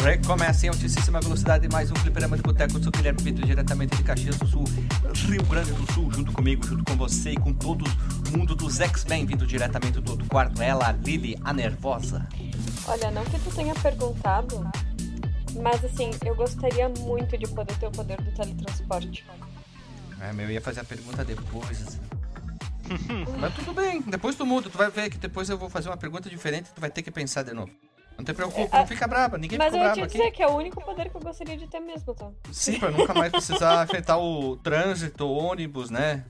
Recomeça em altíssima velocidade mais um fliperama de boteco. Eu sou Guilherme Vitor, diretamente de Caxias do Sul, Rio Grande do Sul, junto comigo, junto com você e com todo o mundo dos X-Men, vindo diretamente do outro quarto. Ela, Lily, a nervosa. Olha, não que tu tenha perguntado, mas assim, eu gostaria muito de poder ter o poder do teletransporte. É, meu, eu ia fazer a pergunta depois. assim. Mas tudo bem, depois tu muda, tu vai ver que depois eu vou fazer uma pergunta diferente, tu vai ter que pensar de novo. Não te preocupa, É, não fica braba, ninguém Mas ficou eu ia te aqui. dizer que é o único poder que eu gostaria de ter mesmo, tá? Sim, pra nunca mais precisar afetar o trânsito, o ônibus, né?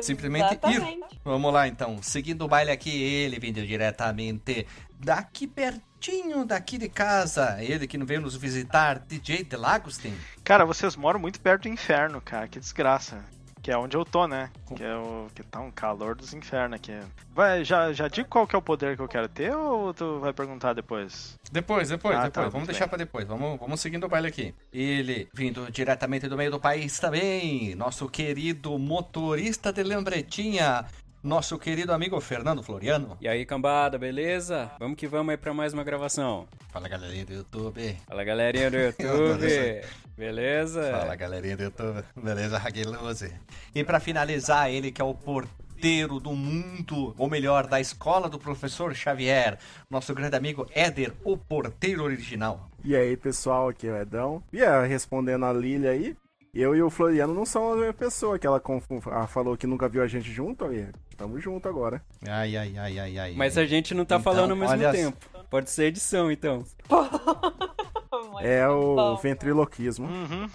Simplesmente ir. Vamos lá então, seguindo o baile aqui, ele vindo diretamente daqui pertinho daqui de casa, ele que não veio nos visitar, DJ Delagostin. Cara, vocês moram muito perto do inferno, cara. Que desgraça. Que é onde eu tô, né? Que é o que tá um calor dos infernos aqui. Vai, já, já digo qual que é o poder que eu quero ter ou tu vai perguntar depois? Depois, depois, Ah, tá, depois. muito vamos deixar pra depois. Vamos, vamos seguindo o baile aqui. Ele vindo diretamente do meio do país também, nosso querido motorista de lembretinha, nosso querido amigo Fernando Floriano. E aí, cambada, beleza? Vamos que vamos aí pra mais uma gravação. Fala galerinha do YouTube. Fala, galerinha do YouTube. Beleza. Fala galerinha do YouTube, beleza, Raguelose? E pra finalizar, ele que é o porteiro do mundo, ou melhor, da escola do professor Xavier, nosso grande amigo Éder, o porteiro original. E aí, pessoal, aqui é o Edão. E é, respondendo a Lilia aí, eu e o Floriano não são a mesma pessoa, que ela falou que nunca viu a gente junto, aí tamo junto agora. Ai, ai, ai, ai, ai. Mas a gente não tá Então, falando ao mesmo tempo. Pode ser edição, então. É o bom. ventriloquismo. Uhum.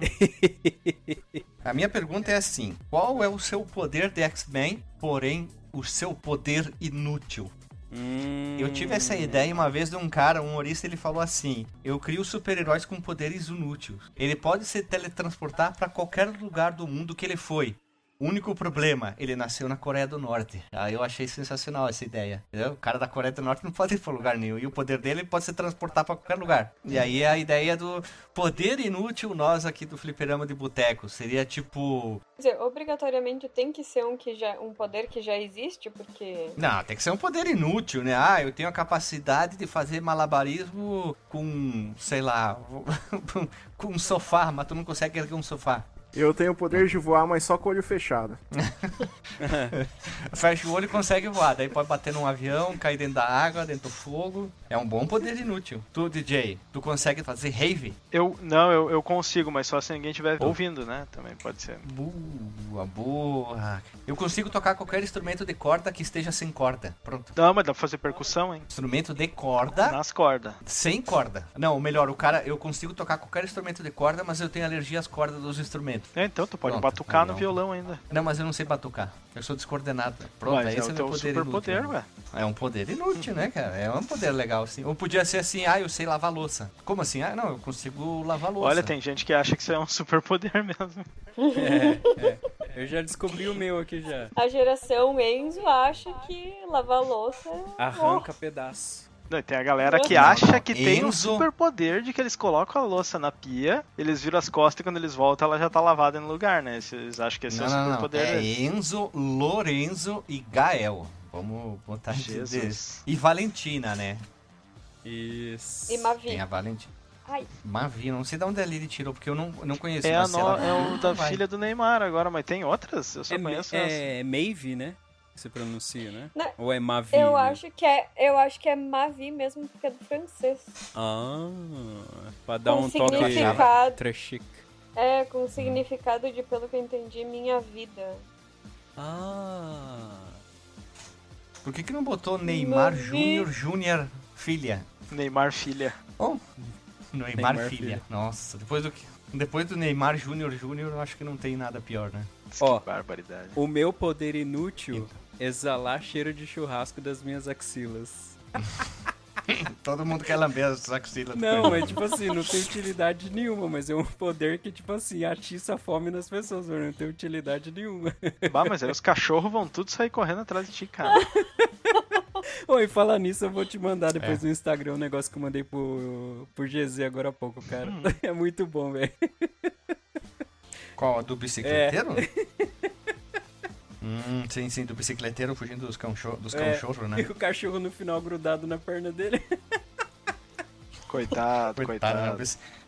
A minha pergunta é assim: qual é o seu poder de X-Men, porém o seu poder inútil? Hum, Eu tive essa ideia uma vez de um cara, um humorista, ele falou assim: Eu crio super-heróis com poderes inúteis. Ele pode se teletransportar para qualquer lugar do mundo que ele foi. Único problema, ele nasceu na Coreia do Norte. Aí eu achei sensacional essa ideia. Entendeu? O cara da Coreia do Norte não pode ir pra lugar nenhum. E o poder dele pode se transportar para qualquer lugar. E aí a ideia do poder inútil, nós aqui do Fliperama de Boteco. Seria tipo. Quer dizer, obrigatoriamente tem que ser um, que já, um poder que já existe, porque. Não, tem que ser um poder inútil, né? Ah, eu tenho a capacidade de fazer malabarismo com, sei lá, com um sofá, mas tu não consegue erguer um sofá. Eu tenho o poder de voar, mas só com o olho fechado. Fecha o olho e consegue voar. Daí pode bater num avião, cair dentro da água, dentro do fogo. É um bom poder inútil. Tu, DJ, tu consegue fazer rave? Eu, não, eu, eu consigo, mas só se ninguém estiver ouvindo, né? Também pode ser. Boa, boa. Eu consigo tocar qualquer instrumento de corda que esteja sem corda. Pronto. Não, mas dá pra fazer percussão, hein? Instrumento de corda Nas cordas. sem corda. Não, melhor, o cara, eu consigo tocar qualquer instrumento de corda, mas eu tenho alergia às cordas dos instrumentos. É, então tu pode Pronto, batucar no violão ainda. Não, mas eu não sei batucar. Eu sou descoordenado. Pronto, mas esse é é o teu poder super poder, inútil. ué. É um poder inútil, né, cara? É um poder legal, sim. Ou podia ser assim, ah, eu sei lavar louça. Como assim? Ah, não, eu consigo lavar louça. Olha, tem gente que acha que isso é um super poder mesmo. É, é. Eu já descobri o meu aqui já. A geração Enzo acha que lavar louça é. Arranca pedaço. Não, tem a galera que Não, acha que tem um Enzo- super poder de que eles colocam a louça na pia, eles viram as costas e quando eles voltam ela já tá lavada no lugar, né? Eles acham que esse Não, é o não, super não. poder É. Enzo, Lorenzo e Gael. Vamos botar Jesus. Jesus. E Valentina, né? Isso. E Mavi. Tem a Valentina. Ai, Mavi, não sei de onde a Lili tirou, porque eu não, não conheço. É, a no- ela é o da filha do Neymar agora, mas tem outras? Eu só É, conheço essa. é Maeve, né? Você pronuncia, né? Não, Ou é Mavi? eu né? acho que é. Eu acho que é Mavi mesmo, porque é do francês. Ah, pra dar Com um toque significado. trechic. É, com significado de, pelo que eu entendi, minha vida. Ah. Por que, que não botou Neymar. Júnior Júnior Filha? Neymar filha. Oh, Neymar, Neymar filha. filha. Nossa, depois do, que- depois do Neymar Júnior Júnior, eu acho que não tem nada pior, né? Ó. Que barbaridade. O meu poder inútil exalar cheiro de churrasco das minhas axilas. Todo mundo quer lamber as axilas. Não, Fernando. é tipo assim, não tem utilidade nenhuma, mas é um poder que, tipo assim, atiça a fome nas pessoas, mas não tem utilidade nenhuma. Bah, mas aí os cachorros vão tudo sair correndo atrás de ti, cara. Oi, falar nisso, eu vou te mandar depois É. no Instagram um negócio que eu mandei pro, pro GZ agora há pouco, cara. É muito bom, velho. Qual? A do bicicleteiro? Hum, sim, sim, do bicicleteiro fugindo dos cachorros, dos É. cachorros, né? E o cachorro no final grudado na perna dele. Coitado, Coitado, coitado. né?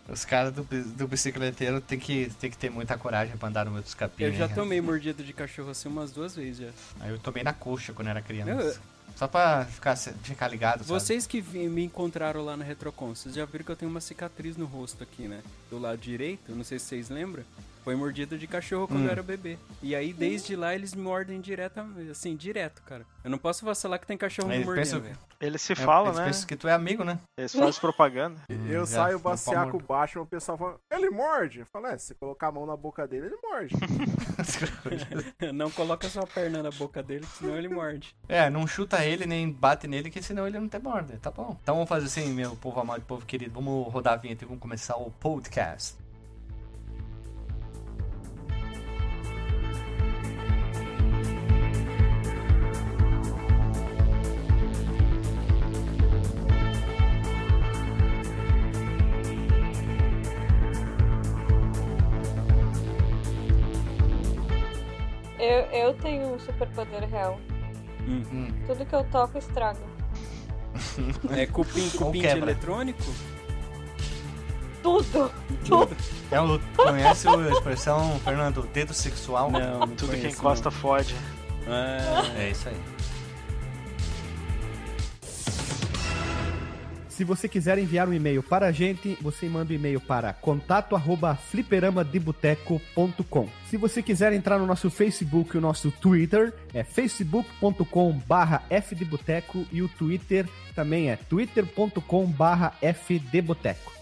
Os caras do, do bicicleteiro tem que, tem que ter muita coragem pra andar no meio dos capim. Eu né, já cara? tomei mordida de cachorro assim umas duas vezes já. Aí eu tomei na coxa quando era criança. Meu, Só pra ficar, ficar ligado, sabe? Vocês que vi- me encontraram lá no Retrocon, vocês já viram que eu tenho uma cicatriz no rosto aqui, né? Do lado direito, não sei se vocês lembram. Foi mordida de cachorro quando Hum. eu era bebê. E aí, desde lá, eles me mordem direto, assim, direto, cara. Eu não posso vacilar que tem cachorro me Eles mordendo, pensam- velho. Eles se É, falam, eles né? pensam que tu é amigo, né? Eles fazem propaganda. Eu Hum, saio basear não com baixo e o pessoal fala, ele morde. Eu falo, é, se você colocar a mão na boca dele, ele morde. Não coloca sua perna na boca dele, senão ele morde. É, não chuta ele nem bate nele, que senão ele não tem borda. Tá bom. Então vamos fazer assim, meu povo amado, povo querido. Vamos rodar a vinheta e vamos começar o podcast. Eu, eu tenho um superpoder real. Hum. Tudo que eu toco estraga. É cupim, cupim de quebra. eletrônico? Tudo! Tudo. É o, conhece a expressão, Fernando, dedo sexual? Não, não Tudo que conheço, encosta fode. não. Ah, É isso aí. Se você quiser enviar um e-mail para a gente, você manda um e-mail para contato@fliperamadeboteco.com. Se você quiser entrar no nosso Facebook e o nosso Twitter, é facebook.com/fdeboteco e o Twitter também é twitter.com/fdeboteco.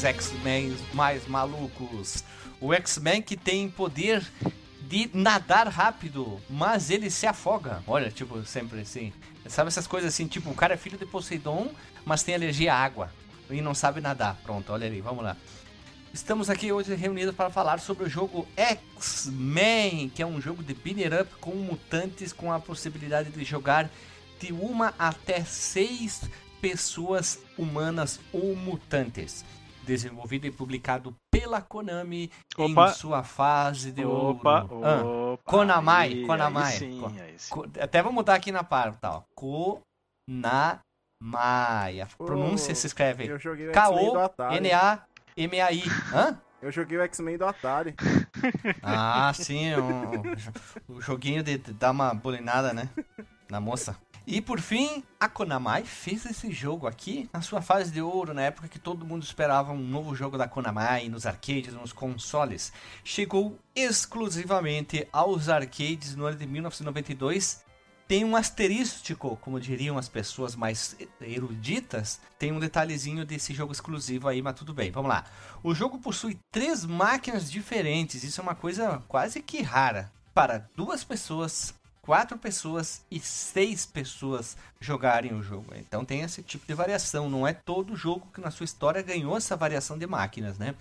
Esses X-Men mais malucos. O X-Men que tem poder de nadar rápido, mas ele se afoga. Olha, tipo, sempre assim. Sabe essas coisas assim, tipo, o cara é filho de Poseidon, mas tem alergia à água e não sabe nadar. Pronto, olha ali, vamos lá. Estamos aqui hoje reunidos para falar sobre o jogo X-Men, que é um jogo de beat'em up com mutantes com a possibilidade de jogar de uma até seis pessoas humanas ou mutantes. Desenvolvido e publicado pela Konami Opa. em sua fase de Opa, ouro. Ah, opa. Konamai, aí, Konamai. Aí sim, aí sim. Até vou mudar aqui na pauta, ó. Konamai. A pronúncia Ô, se escreve. K-O-N-A-M-A-I. Hã? Eu joguei o X-Men do Atari. Ah, sim, um- o joguinho de, de dar uma bolinada, né? Na moça. E por fim, a Konami fez esse jogo aqui na sua fase de ouro, na época que todo mundo esperava um novo jogo da Konami nos arcades, nos consoles. Chegou exclusivamente aos arcades no ano de 1992. Tem um asterístico, como diriam as pessoas mais eruditas, tem um detalhezinho desse jogo exclusivo aí, mas tudo bem, vamos lá. O jogo possui três máquinas diferentes, isso é uma coisa quase que rara. Para duas pessoas, quatro pessoas e seis pessoas jogarem o jogo. Então tem esse tipo de variação. Não é todo jogo que na sua história ganhou essa variação de máquinas, né?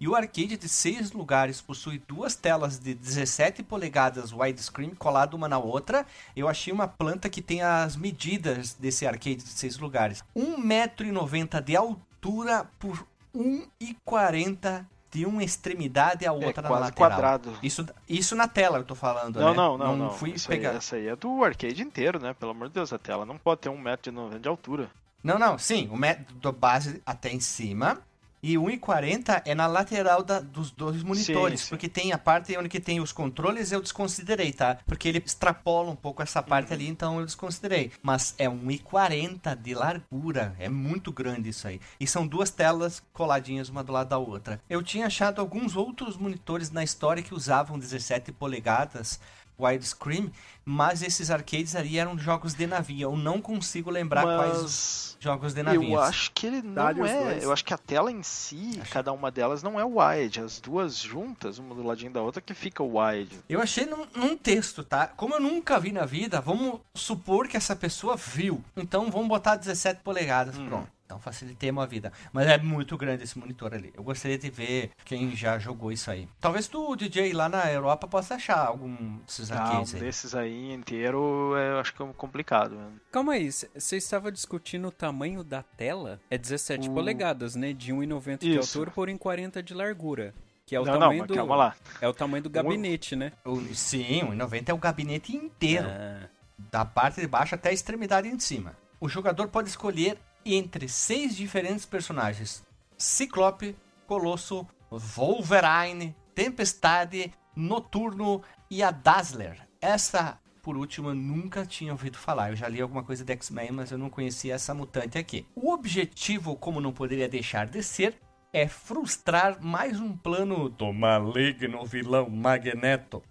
E o arcade de seis lugares possui duas telas de 17 polegadas widescreen colado uma na outra. Eu achei uma planta que tem as medidas desse arcade de seis lugares. 1,90m de altura por 1,40m de uma extremidade à outra É na lateral. quadrado. Isso, isso na tela eu tô falando, Não, né? não, não, não. fui Isso pegar. Aí, essa aí é do arcade inteiro, né? Pelo amor de Deus, a tela não pode ter 1,90m de altura. Não, não, sim, o método base até em cima E 1,40 é na lateral da- dos dois monitores, sim. porque tem a parte onde que tem os controles, eu desconsiderei, tá? Porque ele extrapola um pouco essa parte Uhum. ali, então eu desconsiderei. Mas é 1,40 de largura, é muito grande isso aí. E são duas telas coladinhas uma do lado da outra. Eu tinha achado alguns outros monitores na história que usavam 17 polegadas widescreen, mas esses arcades ali eram jogos de navio. Eu não consigo lembrar quais os Mas jogos de navio. eu acho que ele não é. dois. Eu acho que a tela em si, cada uma delas não é wide. As duas juntas, uma do ladinho da outra, que fica wide. Eu achei num, num texto, tá? Como eu nunca vi na vida, vamos supor que essa pessoa viu. Então vamos botar 17 polegadas, Hum. pronto. Então facilitemos a vida. Mas é muito grande esse monitor ali. Eu gostaria de ver quem já jogou isso aí. Talvez tu, DJ, lá na Europa, possa achar algum desses Ah, um desses aí inteiro eu acho que é complicado. Calma aí, você estava discutindo o tamanho da tela? É 17 O- polegadas, né? De 1,90 de altura por em 40 de largura. Que é o não, não, tamanho mas do. calma lá. É o tamanho do gabinete, né? O- Sim, o 90 é o gabinete inteiro. Ah, da parte de baixo até a extremidade em cima. O jogador pode escolher entre seis diferentes personagens: Ciclope, Colosso, Wolverine, Tempestade, Noturno e a Dazzler. Essa, por último, eu nunca tinha ouvido falar. Eu já li alguma coisa de X-Men, mas eu não conhecia essa mutante aqui. O objetivo, como não poderia deixar de ser, é frustrar mais um plano do maligno vilão Magneto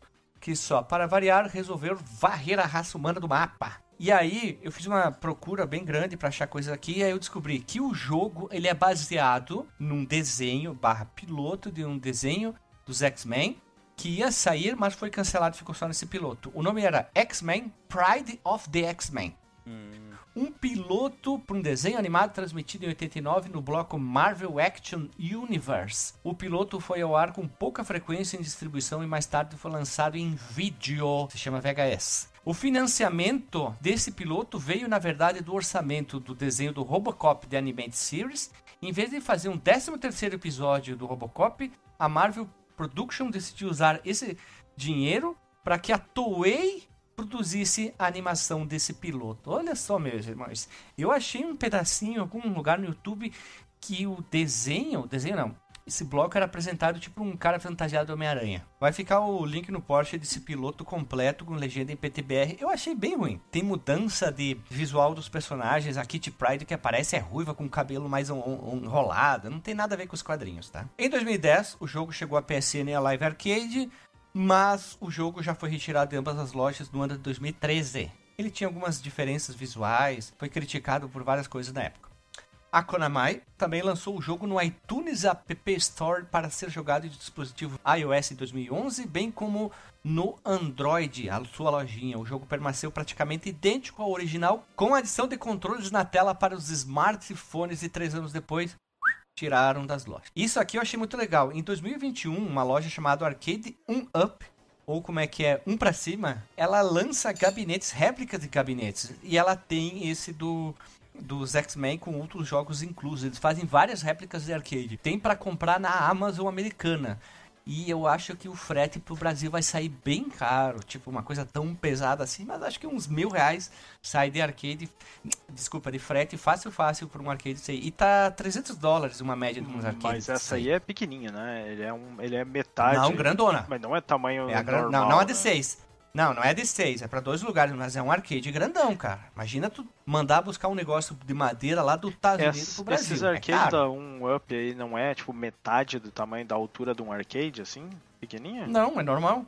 que só para variar resolveu varrer a raça humana do mapa. E aí eu fiz uma procura bem grande para achar coisas aqui e aí eu descobri que o jogo ele é baseado num desenho barra piloto de um desenho dos X-Men que ia sair, mas foi cancelado ficou só nesse piloto. O nome era X-Men Pride of the X-Men. Um piloto para um desenho animado transmitido em 89 no bloco Marvel Action Universe. O piloto foi ao ar com pouca frequência em distribuição e mais tarde foi lançado em vídeo, se chama VHS. O financiamento desse piloto veio, na verdade, do orçamento do desenho do Robocop The Animated Series. Em vez de fazer um 13º episódio do Robocop, a Marvel Production decidiu usar esse dinheiro para que a Toei produzisse a animação desse piloto. Olha só, meus irmãos. Eu achei um pedacinho em algum lugar no YouTube que o desenho, desenho não, esse bloco era apresentado tipo um cara fantasiado Homem-Aranha. Vai ficar o link no Porsche desse piloto completo com legenda em PTBR. Eu achei bem ruim. Tem mudança de visual dos personagens. A Kitty Pride que aparece é ruiva com o cabelo mais enrolado. Não tem nada a ver com os quadrinhos, tá? Em 2010, o jogo chegou a PSN e a Live Arcade, mas o jogo já foi retirado de ambas as lojas no ano de 2013. Ele tinha algumas diferenças visuais, foi criticado por várias coisas na época. A Konami também lançou o jogo no iTunes App Store para ser jogado em dispositivo iOS em 2011, bem como no Android, a sua lojinha. O jogo permaneceu praticamente idêntico ao original, com adição de controles na tela para os smartphones e três anos depois tiraram das lojas. Isso aqui eu achei muito legal. Em 2021, uma loja chamada Arcade 1 Up ou como é que é, um pra cima, ela lança gabinetes, réplicas de gabinetes. E ela tem esse do dos X-Men com outros jogos inclusos. Eles fazem várias réplicas de arcade. Tem pra comprar na Amazon americana. E eu acho que o frete pro Brasil vai sair bem caro. Tipo, uma coisa tão pesada assim. Mas acho que uns mil reais sai de arcade. Desculpa, de frete fácil, fácil por um arcade aí. E tá 300 dólares uma média de uns arcades. Mas essa aí é pequenininha, né? Ele é, um, ele é metade. Não, grandona. Mas não é tamanho É a normal. Não, não é de né? 6. Não, não é de 6. É pra dois lugares, mas é um arcade grandão, cara. Imagina tu mandar buscar um negócio de madeira lá dos Estados Unidos pro Brasil. esses É arcades caro. da 1-Up aí não é tipo metade do tamanho da altura de um arcade, assim? Pequenininha? Não, é normal.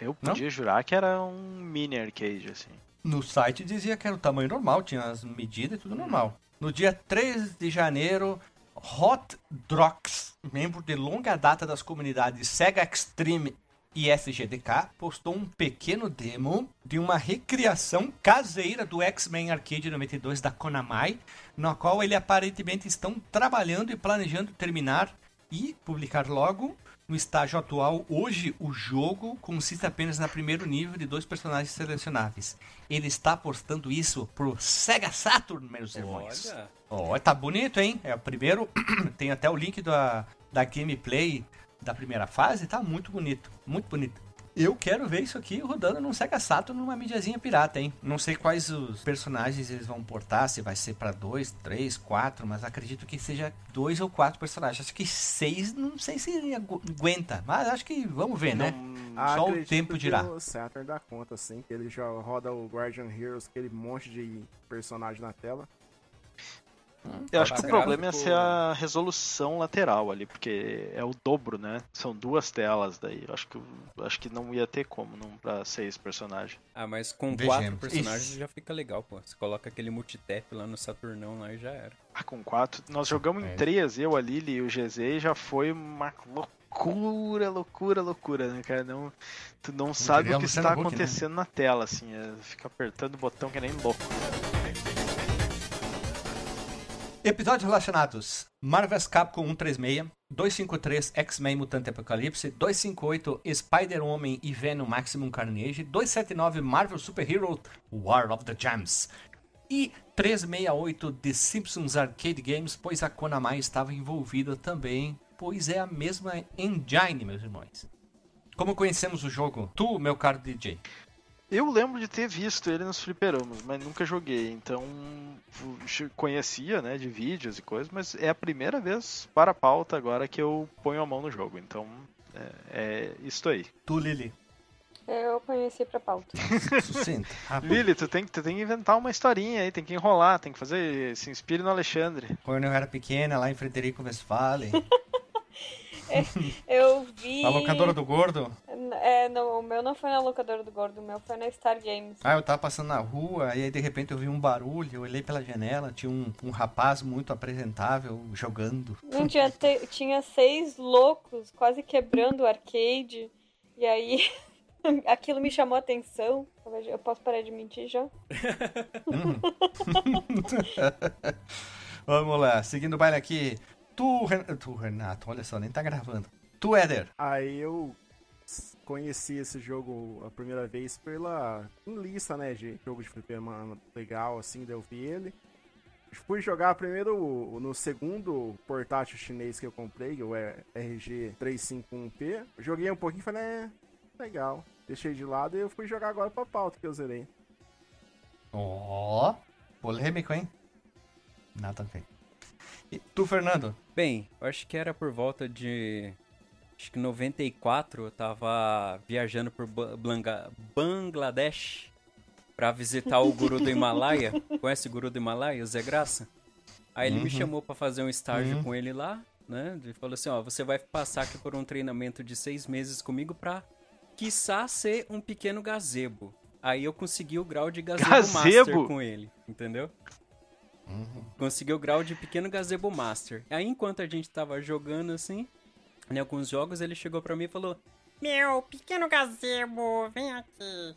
Eu Não? podia jurar que era um mini arcade, assim. No site dizia que era o tamanho normal, tinha as medidas e tudo normal. No dia 3 de janeiro, Hot Drox, membro de longa data das comunidades Sega Extreme e SGDK, postou um pequeno demo de uma recriação caseira do X-Men Arcade 92 da Konami, na qual ele aparentemente estão trabalhando e planejando terminar e publicar logo. No estágio atual, hoje o jogo consiste apenas na primeiro nível de dois personagens selecionáveis. Ele está apostando isso pro Sega Saturn, meus irmãos. olha. Ó, tá bonito, hein? É o primeiro. Tem até o link da, da gameplay da primeira fase. Tá muito bonito. Muito bonito. Eu quero ver isso aqui rodando num Sega Saturn numa mídiazinha pirata, hein? Não sei quais os personagens eles vão portar, se vai ser pra dois, três, quatro, mas acredito que seja dois ou quatro personagens. Acho que seis, não sei se agu- aguenta, mas acho que vamos ver, né? Ah, Só o tempo dirá. O Saturn dá conta, assim, que ele já roda o Guardian Heroes, aquele monte de personagem na tela. Eu acho que o problema ia ficou- ser a resolução lateral ali, porque é o dobro, né? São duas telas daí. Eu acho que, acho que não ia ter como, não pra seis personagens. Ah, mas com Vejamos. quatro personagens Isso. já fica legal, pô. Você coloca aquele multitap lá no Saturnão lá e já era. Ah, com quatro. Nós jogamos É. em três, eu, a Lili e o GZ, e já foi uma loucura, loucura, loucura, né, cara? Não, tu não sabe o que está Huck, né? acontecendo na tela, assim. É, fica apertando o botão que nem louco. Episódios relacionados: Marvel's Capcom 136, 253 X-Men Mutante Apocalipse, 258 Spider-Woman e Venom Maximum Carnage, 279 Marvel Super Hero War of the Gems e 368 The Simpsons Arcade Games, pois a Konami estava envolvida também, pois é a mesma engine, meus irmãos. Como conhecemos o jogo? Tu, meu caro DJ. Eu lembro de ter visto ele nos fliperamos, mas nunca joguei, então conhecia, né, de vídeos e coisas, mas é a primeira vez para a pauta agora que eu ponho a mão no jogo, então é, é isto aí. Tu, Lili. Eu conheci pra pauta. Sucinta. rápido. Lili, tu tem, tu tem que inventar uma historinha aí, tem que enrolar, tem que fazer, se inspire no Alexandre. Quando eu era pequena, lá em Frederico Westphalen. Eu vi. A locadora do gordo. É, não, o meu não foi na locadora do gordo, o meu foi na Star Games. Ah, eu tava passando na rua, e aí de repente eu vi um barulho, eu olhei pela janela, tinha um, um rapaz muito apresentável jogando. Não tinha, te- tinha seis loucos quase quebrando o arcade. E aí aquilo me chamou a atenção. Eu posso parar de mentir já? Vamos lá, seguindo o baile aqui. Tu, Ren- tu, Renato, olha só, nem tá gravando. Tu, Éder. Aí eu conheci esse jogo a primeira vez pela lista, né, de jogo de fliperama legal, assim, daí eu vi ele. Fui jogar primeiro no segundo portátil chinês que eu comprei, o RG351P. Joguei um pouquinho e falei, é, legal. Deixei de lado e eu fui jogar agora pra pauta que eu zerei. Ó, polêmico, hein? Nada bem. E tu, Fernando? Bem, eu acho que era por volta de. Acho que 94 eu tava viajando por Blanga- Bangladesh pra visitar o guru do Himalaia. Conhece o guru do Himalaia, o Zé Graça? Aí ele me chamou pra fazer um estágio com ele lá, né? Ele falou assim: ó, você vai passar aqui por um treinamento de seis meses comigo pra, quiçá, ser um pequeno gazebo. Aí eu consegui o grau de gazebo, master Gazebo? com ele, entendeu? Consegui o grau de pequeno gazebo master. Aí enquanto a gente tava jogando assim, em alguns jogos, ele chegou pra mim e falou: Meu, pequeno gazebo, vem aqui.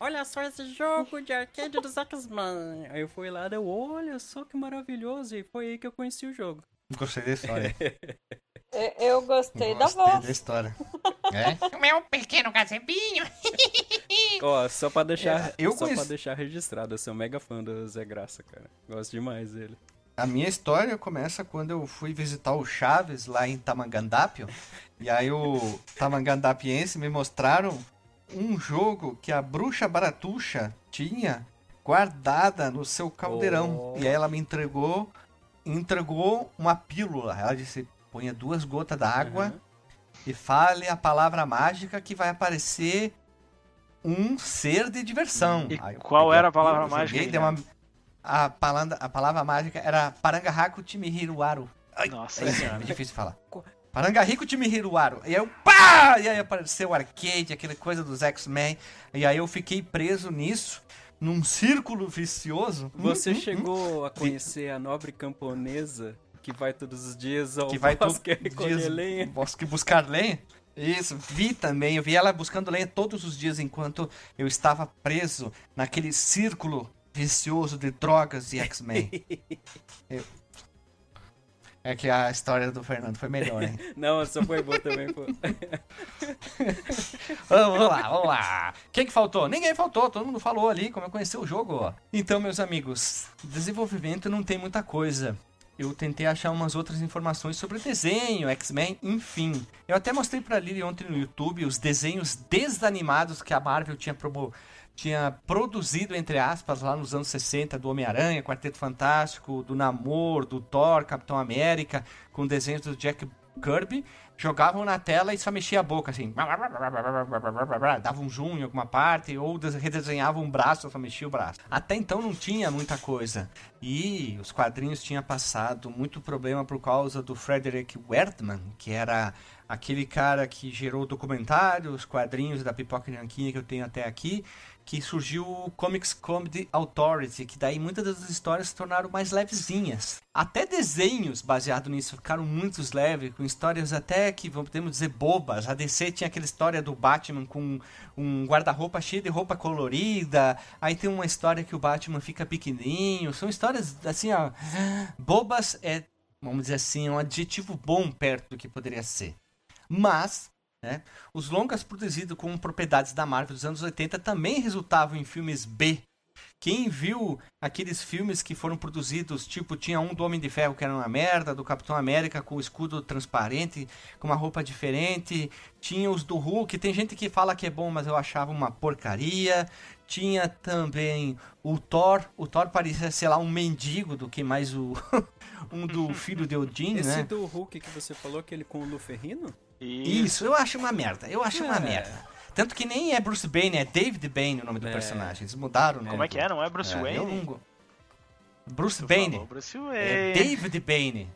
Olha só esse jogo de arcade dos X-Men. Aí eu fui lá, deu, olha só que maravilhoso. E foi aí que eu conheci o jogo. Gostei da história. Eu, eu gostei da Gostei voz. da história. É? O meu pequeno gazebinho. Ó, só pra deixar, É, eu só conheci- deixar registrado, eu sou mega fã do Zé Graça, cara. Gosto demais dele. A minha história começa quando eu fui visitar o Chaves lá em Tamangandápio. E aí o Tamangandapiense me mostraram um jogo que a bruxa baratuxa tinha guardada no seu caldeirão. Oh. E aí ela me entregou, entregou uma pílula. Ela disse: ponha duas gotas d'água Aham. e fale a palavra mágica que vai aparecer um ser de diversão. E qual era a palavra mágica, joguei, uma- a, palavra, a palavra mágica era Parangahaku Timihiruaru. Ai, Nossa é senhora. difícil de falar. Parangarrico Timihiruaru. E aí eu, pá! E aí apareceu o arcade, aquela coisa dos X-Men. E aí eu fiquei preso nisso, num círculo vicioso. Você Hum, hum, chegou a conhecer a nobre camponesa que vai todos os dias ao que vai bosque os recolher dias lenha? bosque buscar lenha. Isso, vi também. Eu vi ela buscando lenha todos os dias enquanto eu estava preso naquele círculo vicioso de drogas e X-Men. Eu- É que a história do Fernando foi melhor, hein? Não, essa foi boa também, pô. vamos lá, vamos lá. Quem que faltou? Ninguém faltou, todo mundo falou ali como eu conheci o jogo. Então, meus amigos, desenvolvimento não tem muita coisa. Eu tentei achar umas outras informações sobre desenho, X-Men, enfim. Eu até mostrei pra Lili ontem no YouTube os desenhos desanimados que a Marvel tinha, tinha produzido, entre aspas, lá nos anos 60, do Homem-Aranha, Quarteto Fantástico, do Namor, do Thor, Capitão América, com desenhos do Jack Kirby. Jogavam na tela e só mexia a boca, assim. Dava um zoom em alguma parte, ou des- redesenhava um braço, só mexia o braço. Até então não tinha muita coisa. E os quadrinhos tinham passado muito problema por causa do Frederick Wertman, que era aquele cara que gerou documentários, quadrinhos da Pipoca Nanquinha que eu tenho até aqui, que surgiu o Comics Comedy Authority, que daí muitas das histórias se tornaram mais levezinhas. Até desenhos baseados nisso ficaram muito leves, com histórias até que, podemos dizer, bobas. A DC tinha aquela história do Batman com um guarda-roupa cheio de roupa colorida, aí tem uma história que o Batman fica pequenininho, são histórias assim, ó, bobas é, vamos dizer assim, um adjetivo bom perto do que poderia ser. Mas, né, os longas produzidos com propriedades da Marvel dos anos 80 também resultavam em filmes B. Quem viu aqueles filmes que foram produzidos, tipo, tinha um do Homem de Ferro que era uma merda, do Capitão América com o escudo transparente, com uma roupa diferente, tinha os do Hulk, tem gente que fala que é bom, mas eu achava uma porcaria. Tinha também o Thor, o Thor parecia, sei lá, um mendigo do que mais o um do filho de Odin, Esse né? do Hulk que você falou, aquele com o Luferrino? Isso, eu acho uma merda. Eu acho uma É. merda. Tanto que nem é Bruce Banner, é David Bane o nome do É. personagem. Eles mudaram o nome. Como é que é? Não é Bruce É, Wayne? eu não Bruce Tu Bane. falou Bruce É Wayne. David Bane.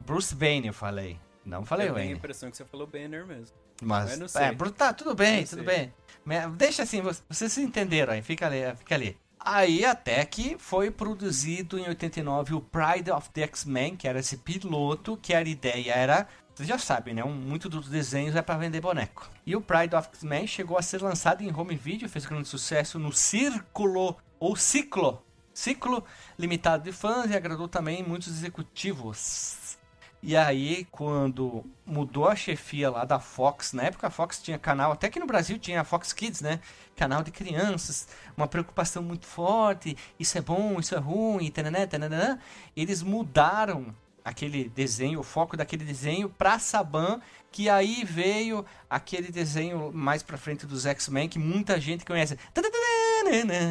Bruce Bane eu falei. Não falei eu tenho a Wayne. impressão que você falou Banner mesmo. Mas, Mas não sei. é, tá, tudo bem, Não tudo sei. bem. Deixa assim, vo- vocês se entenderam aí, fica ali, fica ali. Aí até que foi produzido em 89 o Pride of the X-Men, que era esse piloto, que a ideia era, vocês já sabem, né? Um, muito dos desenhos é para vender boneco. E o Pride of X-Men chegou a ser lançado em home video, fez grande sucesso no Círculo, ou Ciclo, Ciclo limitado de fãs e agradou também muitos executivos. E aí, quando mudou a chefia lá da Fox, na época a Fox tinha canal, até que no Brasil tinha a Fox Kids, né? Canal de crianças, uma preocupação muito forte, isso é bom, isso é ruim, tananã, tananã. Eles mudaram aquele desenho, o foco daquele desenho pra Saban, que aí veio aquele desenho mais pra frente dos X-Men, que muita gente conhece.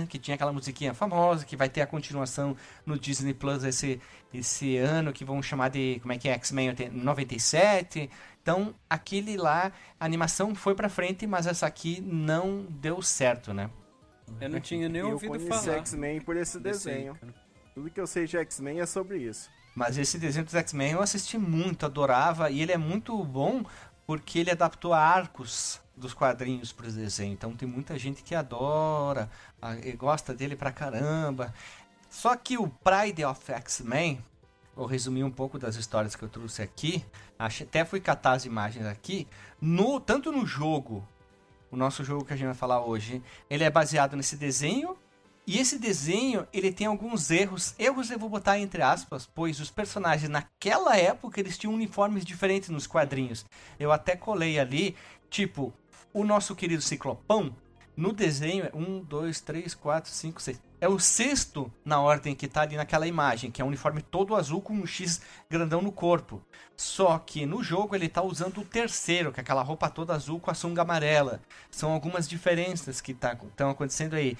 Que tinha aquela musiquinha famosa, que vai ter a continuação no Disney Plus esse, esse ano, que vão chamar de, como é que é, X-Men 80 97. Então, aquele lá, a animação foi pra frente, mas essa aqui não deu certo, né? Eu não tinha nem eu ouvido falar. X-Men por esse desenho. Tudo que eu sei de X-Men é sobre isso. Mas esse desenho dos X-Men eu assisti muito, adorava, e ele é muito bom porque ele adaptou arcos dos quadrinhos para o desenho. Então tem muita gente que adora, e gosta dele pra caramba. Só que o Pride of X-Men, vou resumir um pouco das histórias que eu trouxe aqui, até fui catar as imagens aqui, no tanto no jogo, o nosso jogo que a gente vai falar hoje, ele é baseado nesse desenho e esse desenho, ele tem alguns erros. Erros eu vou botar entre aspas, pois os personagens naquela época eles tinham uniformes diferentes nos quadrinhos. Eu até colei ali, tipo, o nosso querido Ciclopão, no desenho é 1, 2, 3, 4, 5, 6. É o sexto na ordem que tá ali naquela imagem, que é um uniforme todo azul com um X grandão no corpo. Só que no jogo ele tá usando o terceiro, que é aquela roupa toda azul com a sunga amarela. São algumas diferenças que estão acontecendo aí.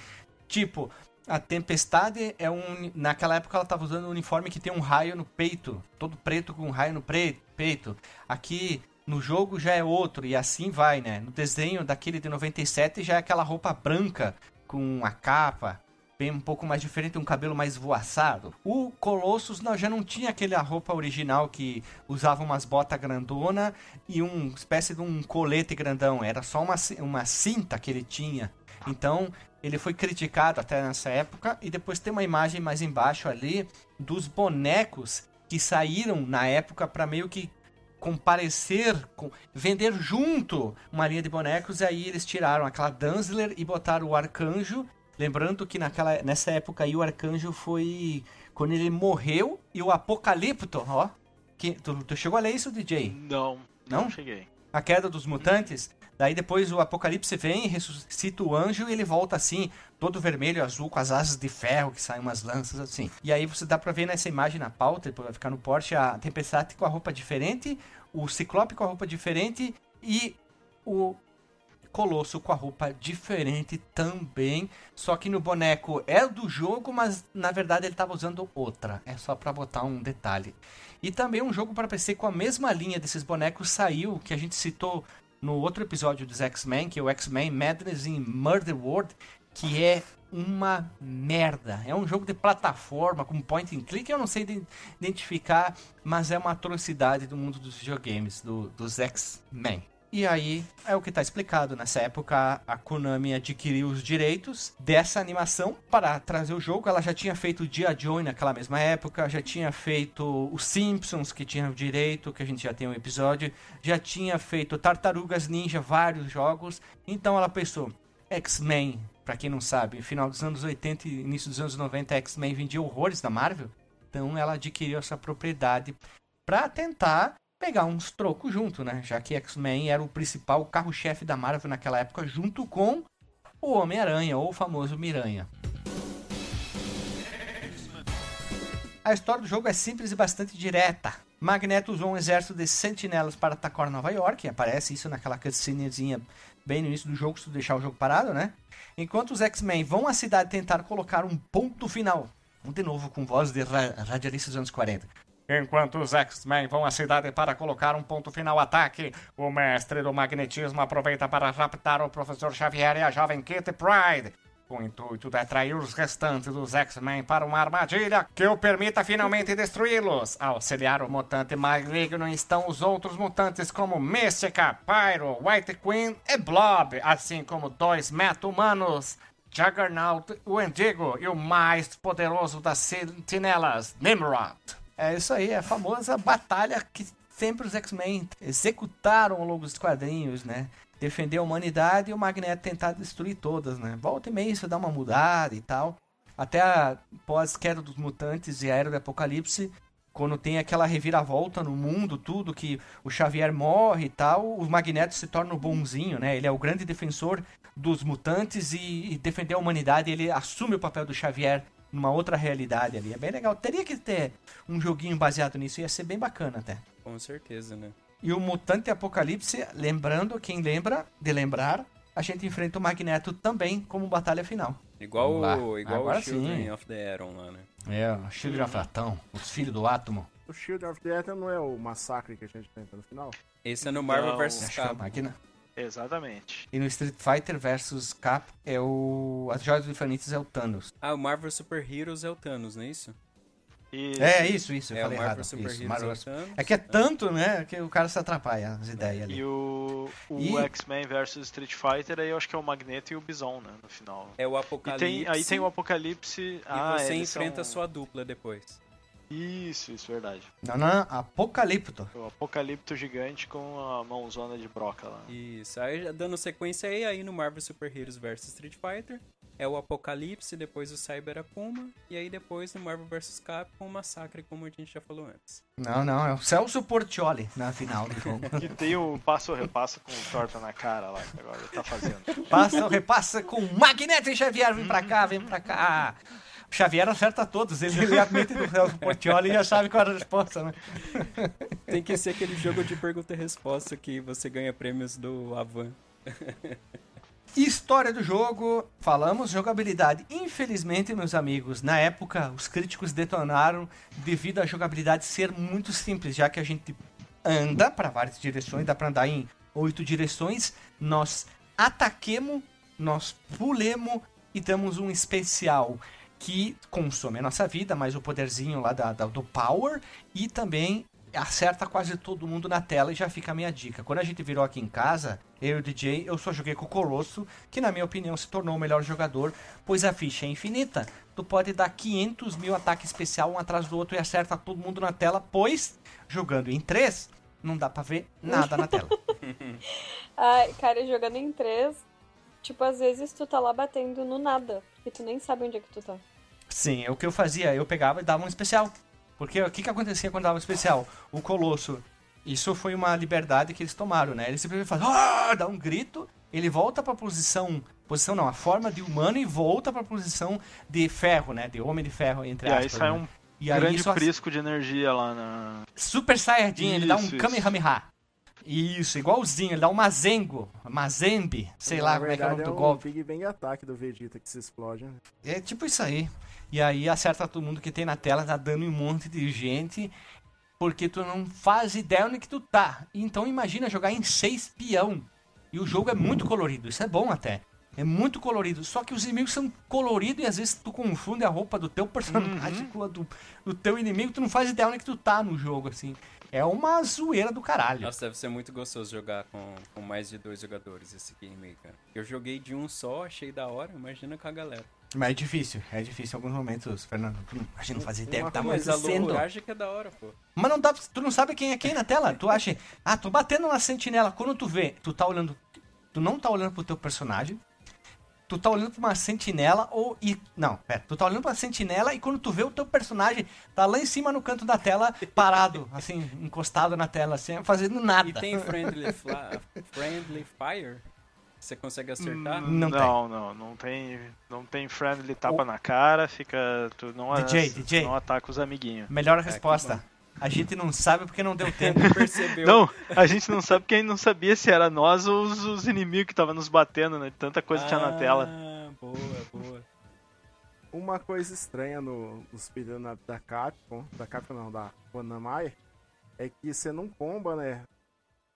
Tipo, a Tempestade é um. Naquela época ela tava usando um uniforme que tem um raio no peito. Todo preto com um raio no pre- peito. Aqui no jogo já é outro, e assim vai, né? No desenho daquele de 97 já é aquela roupa branca com a capa. Bem um pouco mais diferente, um cabelo mais voaçado. O Colossus não, já não tinha aquela roupa original que usava umas botas grandona e uma espécie de um colete grandão. Era só uma, uma cinta que ele tinha. Então, ele foi criticado até nessa época. E depois tem uma imagem mais embaixo ali dos bonecos que saíram na época para meio que comparecer, com, vender junto uma linha de bonecos. E aí eles tiraram aquela Danzler e botaram o Arcanjo. Lembrando que naquela, nessa época aí o Arcanjo foi quando ele morreu e o Apocalipto, ó. Que, tu, tu chegou a ler isso, DJ? Não, não, Não? cheguei. A queda dos mutantes. Daí depois o Apocalipse vem, ressuscita o anjo e ele volta assim, todo vermelho e azul, com as asas de ferro que saem umas lanças assim. E aí você dá pra ver nessa imagem na pauta, depois vai ficar no Porsche, a Tempestade com a roupa diferente, o Ciclope com a roupa diferente e o Colosso com a roupa diferente também. Só que no boneco é do jogo, mas na verdade ele estava usando outra. É só para botar um detalhe. E também um jogo para PC com a mesma linha desses bonecos saiu, que a gente citou no outro episódio dos X-Men, que é o X-Men Madness in Murder World, que é uma merda. É um jogo de plataforma com point and click, eu não sei identificar, mas é uma atrocidade do mundo dos videogames, do, dos X-Men. E aí é o que está explicado. Nessa época, a Konami adquiriu os direitos dessa animação para trazer o jogo. Ela já tinha feito o Dia Joy naquela mesma época, já tinha feito os Simpsons, que tinha o direito, que a gente já tem um episódio, já tinha feito Tartarugas Ninja, vários jogos. Então ela pensou: X-Men, para quem não sabe, final dos anos 80 e início dos anos 90, X-Men vendia horrores da Marvel. Então ela adquiriu essa propriedade para tentar pegar uns trocos junto, né? Já que X-Men era o principal carro-chefe da Marvel naquela época, junto com o Homem-Aranha, ou o famoso Miranha. A história do jogo é simples e bastante direta. Magneto usou um exército de sentinelas para atacar Nova York, aparece isso naquela cutscenezinha bem no início do jogo, se tu deixar o jogo parado, né? Enquanto os X-Men vão à cidade tentar colocar um ponto final. De novo, com voz de ra radialista dos anos 40. Enquanto os X-Men vão à cidade para colocar um ponto final ao ataque, o mestre do magnetismo aproveita para raptar o professor Xavier e a jovem Kitty Pride, com o intuito de atrair os restantes dos X-Men para uma armadilha que o permita finalmente destruí-los. Ao auxiliar o mutante maligno estão os outros mutantes como Mystica, Pyro, White Queen e Blob, assim como dois meta-humanos. Juggernaut, o Endigo e o mais poderoso das sentinelas, Nimrod. É isso aí, é a famosa batalha que sempre os X-Men executaram ao longo dos quadrinhos, né? Defender a humanidade e o Magneto tentar destruir todas, né? Volta e meia isso dá uma mudada e tal. Até a pós-queda dos mutantes e a era do apocalipse, quando tem aquela reviravolta no mundo, tudo, que o Xavier morre e tal, o Magneto se torna o bonzinho, né? Ele é o grande defensor dos mutantes e, e defender a humanidade, ele assume o papel do Xavier numa outra realidade ali. É bem legal. Teria que ter um joguinho baseado nisso, ia ser bem bacana até. Com certeza, né? E o Mutante Apocalipse, lembrando, quem lembra de lembrar, a gente enfrenta o Magneto também como batalha final. Igual o, igual Agora o Children sim. of the Atom lá, né? É, o Children of Atom, os filhos do átomo. O Shield of the Atom não é o massacre que a gente enfrenta no final? Esse é no Marvel vs Capcom. Exatamente. E no Street Fighter vs Cap é o. As Joias do Infinitas é o Thanos. Ah, o Marvel Super Heroes é o Thanos, não é isso? E... É isso, isso, eu é, falei Marvel errado. Super isso, Marvel... é, é que é tanto, né, que o cara se atrapalha as ideias ali. E o, o e... X-Men vs Street Fighter, aí eu acho que é o Magneto e o Bison, né, no final. É o Apocalipse. Tem, aí tem o Apocalipse. E ah, você enfrenta são... a sua dupla depois. Isso, isso, verdade. Não, não, Apocalipto. O Apocalipto gigante com a mãozona de broca lá. Isso, aí dando sequência aí, aí no Marvel Super Heroes vs Street Fighter, é o Apocalipse, depois o Cyber Akuma, e aí depois no Marvel vs Capcom o Massacre, como a gente já falou antes. Não, não, é o Celso Portioli na final do jogo. que tem o passo repassa com torta na cara lá, que agora ele tá fazendo. Passa repassa com Magneto e Xavier, vem pra cá, vem pra cá. Xavier acerta todos. Ele, ele admite do Celso Portioli e já sabe qual era a resposta, né? Tem que ser aquele jogo de pergunta e resposta que você ganha prêmios do Avan. História do jogo, falamos jogabilidade. Infelizmente, meus amigos, na época os críticos detonaram devido à jogabilidade ser muito simples, já que a gente anda para várias direções, dá para andar em oito direções, nós ataquemos, nós pulemos e damos um especial que consome a nossa vida, mais o poderzinho lá da, da, do Power e também acerta quase todo mundo na tela e já fica a minha dica. Quando a gente virou aqui em casa, eu e o DJ, eu só joguei com o Colosso, que na minha opinião se tornou o melhor jogador, pois a ficha é infinita. Tu pode dar 500 mil ataque especial um atrás do outro e acerta todo mundo na tela, pois jogando em 3, não dá pra ver nada na tela. Ai, cara, jogando em 3, tipo, às vezes tu tá lá batendo no nada, e tu nem sabe onde é que tu tá. Sim, é o que eu fazia. Eu pegava e dava um especial. Porque o que, que acontecia quando dava um especial? O Colosso Isso foi uma liberdade que eles tomaram, né? Ele simplesmente faz, ah, dá um grito, ele volta pra posição, posição não, a forma de humano e volta pra posição de ferro, né? De homem de ferro, entre E aí aspas. sai né? um E aí grande prisco de energia lá na. Super Saiyajin, ele dá um Isso, isso. Kamehameha. Isso, igualzinho, ele dá um Mazengo, Mazembe, sei lá Na como é que é o nome do um golpe. Big Bang Attack do Vegeta que se explode, né? É tipo isso aí. E aí acerta todo mundo que tem na tela, tá dando um monte de gente, porque tu não faz ideia onde que tu tá. Então imagina jogar em seis peão. E o jogo é muito colorido, isso é bom até. É muito colorido, só que os inimigos são coloridos e às vezes tu confunde a roupa do teu personagem com a do, do teu inimigo, tu não faz ideia onde que tu tá no jogo, assim. É uma zoeira do caralho. Nossa, deve ser muito gostoso jogar com, com mais de dois jogadores esse game aí, cara. Eu joguei de um só, achei da hora, imagina com a galera. Mas é difícil, é difícil em alguns momentos, Fernando. Tu não, a gente não faz ideia o que tá Mas a acontecendo. loucuragem que é da hora, pô. Mas não dá, tu não sabe quem é quem na tela. Tu acha, ah, tô batendo na sentinela. Quando tu vê, tu tá olhando, tu não tá olhando pro teu personagem. Tu tá olhando pra uma sentinela ou e não, pera, tu tá olhando pra sentinela e quando tu vê o teu personagem tá lá em cima no canto da tela, parado, assim, encostado na tela, assim, fazendo nada. E tem friendly, friendly fire? Você consegue acertar? Não tem. não, não, não tem, não tem friendly tapa na cara, fica, tu não, DJ, tu DJ. não ataca os amiguinhos. Melhor É, resposta. A gente não sabe porque não deu tempo. Percebeu? Não, a gente não sabe quem não sabia se era nós ou os, os inimigos que estavam nos batendo, né? Tanta coisa que tinha na tela. Ah, boa, boa. Uma coisa estranha no, nos up da Capcom, da Capcom não, da Konami, é que você não comba, né?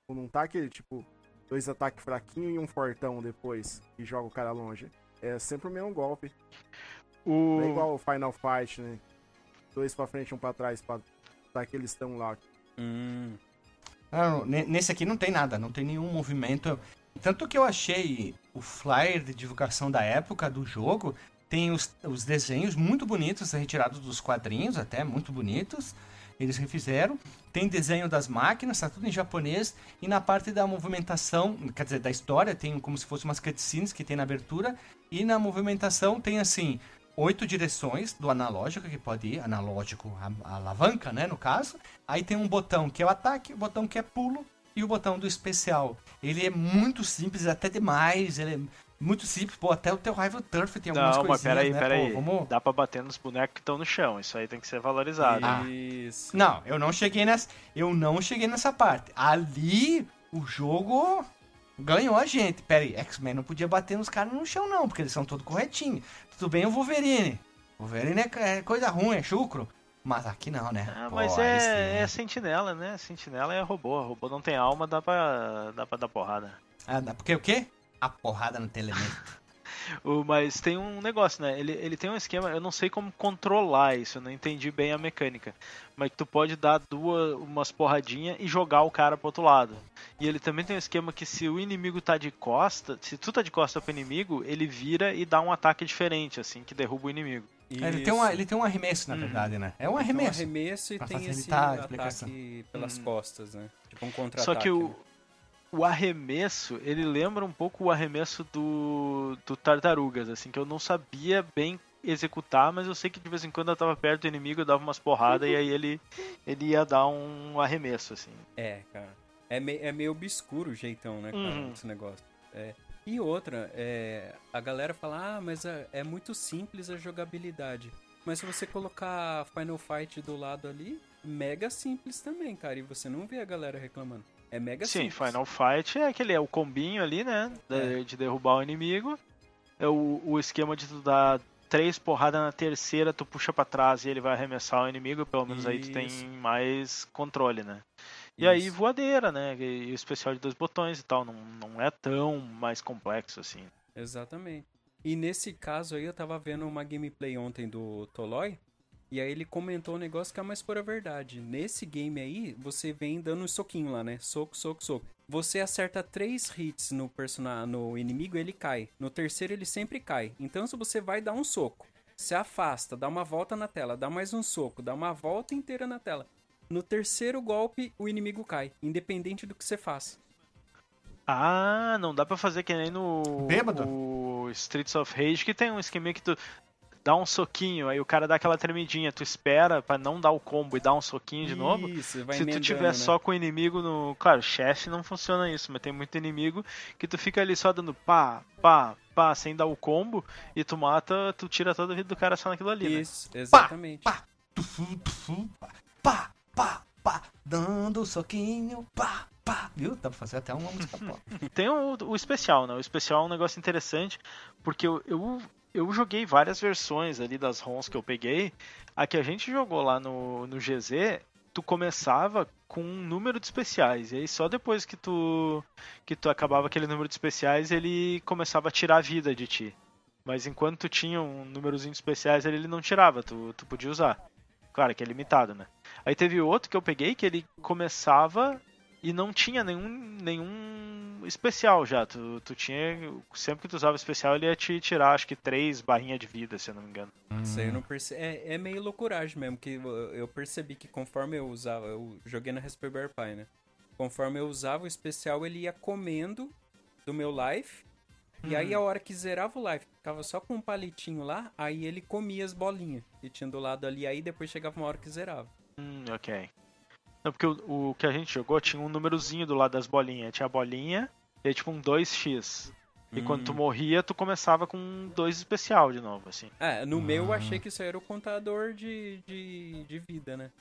Não tá aquele, tipo, dois ataques fraquinhos e um fortão depois, e joga o cara longe. É sempre o mesmo golpe. Não é O... igual o Final Fight, né? Dois pra frente, um pra trás, pra dar aquele stun lá. Hum, Ah, nesse aqui não tem nada, não tem nenhum movimento. Tanto que eu achei o flyer de divulgação da época do jogo, tem os, os desenhos muito bonitos, retirados dos quadrinhos, até muito bonitos. Eles refizeram. Tem desenho das máquinas, tá tudo em japonês. E na parte da movimentação, quer dizer, da história, tem como se fosse umas cutscenes que tem na abertura. E na movimentação tem assim, oito direções do analógico que pode ir, analógico, a, a alavanca, né, no caso. Aí tem um botão que é o ataque, o botão que é pulo e o botão do especial. Ele é muito simples, até demais, ele é muito simples. Pô, até o teu Rival Turf tem algumas Não, mas peraí, né? peraí. Pô, vamos... Dá pra bater nos bonecos que estão no chão. Isso aí tem que ser valorizado. Ah. Isso. Não, eu não cheguei nessa, eu não cheguei nessa parte. Ali o jogo ganhou a gente. Pera aí, X-Men não podia bater nos caras no chão não, porque eles são todos corretinhos. Tudo bem o Wolverine. Wolverine é, é coisa ruim, é chucro. Mas aqui não, né? Ah, Pô, mas sim, é, né? é sentinela, né? Sentinela é robô. Robô não tem alma, dá pra, dá pra dar porrada. Ah, dá- porque o quê? A porrada no telemento. O, mas tem um negócio, né? Ele, ele tem um esquema, eu não sei como controlar isso, eu não entendi bem a mecânica. Mas que tu pode dar duas, umas porradinhas e jogar o cara pro outro lado. E ele também tem um esquema que se o inimigo tá de costa, se tu tá de costa pro inimigo, ele vira e dá um ataque diferente, assim, que derruba o inimigo. ele, tem uma, ele tem um arremesso, na Uhum. verdade, né? É um Tem um arremesso. arremesso e tem esse ataque pelas Hum. costas, né? Tipo um contra-ataque. Só que o, né? O arremesso, ele lembra um pouco o arremesso do, do Tartarugas, assim, que eu não sabia bem executar, mas eu sei que de vez em quando eu tava perto do inimigo, eu dava umas porradas e aí ele, ele ia dar um arremesso, assim. É, cara. É, me- é meio obscuro o jeitão, né, cara, Uhum. esse negócio. É. E outra, é, a galera fala, ah, mas é, é muito simples a jogabilidade. Mas se você colocar Final Fight do lado ali, mega simples também, cara. E você não vê a galera reclamando. É mega Sim, simples. Final Fight é aquele, é o combinho ali, né, de, É. de derrubar o inimigo. É o, o esquema de tu dar três porradas na terceira, tu puxa pra trás e ele vai arremessar o inimigo, pelo menos aí tu tem Isso. mais controle, né. E aí Isso. voadeira, né, e o especial de dois botões e tal, não, não é tão mais complexo assim. Exatamente. E nesse caso aí, eu tava vendo uma gameplay ontem do Tolói, e aí ele comentou um negócio que é mais pura verdade. Nesse game aí, você vem dando um soquinho lá, né? Soco, soco, soco. Você acerta três hits no personagem, no inimigo, ele cai. No terceiro, ele sempre cai. Então, se você vai dar um soco, se afasta, dá uma volta na tela, dá mais um soco, dá uma volta inteira na tela. No terceiro golpe, o inimigo cai, independente do que você faça. Ah, não dá pra fazer que nem no Bêbado? o Streets of Rage, que tem um esquema que tu dá um soquinho, aí o cara dá aquela tremidinha, tu espera pra não dar o combo e dar um soquinho de novo. Isso, vai Se tu tiver né? só com o inimigo no. Claro, chefe não funciona isso, mas tem muito inimigo que tu fica ali só dando pá, pá, pá, sem dar o combo, e tu mata, tu tira toda a vida do cara só naquilo ali, né? Isso, exatamente. pá. Tufu, tufu, pá, pá, pá, pá, dando soquinho, pá, pá. Viu? Dá pra fazer até uma música pop. Tem o, o especial, né? O especial é um negócio interessante, porque eu, eu, eu joguei várias versões ali das ROMs que eu peguei. A que a gente jogou lá no, no GZ, tu começava com um número de especiais. E aí só depois que tu, que tu acabava aquele número de especiais, ele começava a tirar a vida de ti. Mas enquanto tu tinha um númerozinho de especiais, ele, ele não tirava, tu, tu podia usar. Claro que é limitado, né? Aí teve outro que eu peguei que ele começava e não tinha nenhum, nenhum especial já. Tu, tu tinha. Sempre que tu usava especial, ele ia te tirar, acho que três barrinhas de vida, se eu não me engano. Isso aí eu não perce... é, é meio loucuragem mesmo, que eu, eu percebi que conforme eu usava, eu joguei na Raspberry Pi, né? Conforme eu usava o especial, ele ia comendo do meu life. E aí a hora que zerava o life, ficava só com um palitinho lá, aí ele comia as bolinhas que tinha do lado ali, aí depois chegava uma hora que zerava. Hum, ok. Não, porque o, o que a gente jogou tinha um númerozinho do lado das bolinhas. Tinha a bolinha e aí tipo um 2x. E quando tu morria, tu começava com um 2 especial de novo, assim. É, no meu eu achei que isso aí era o contador de, de, de vida, né?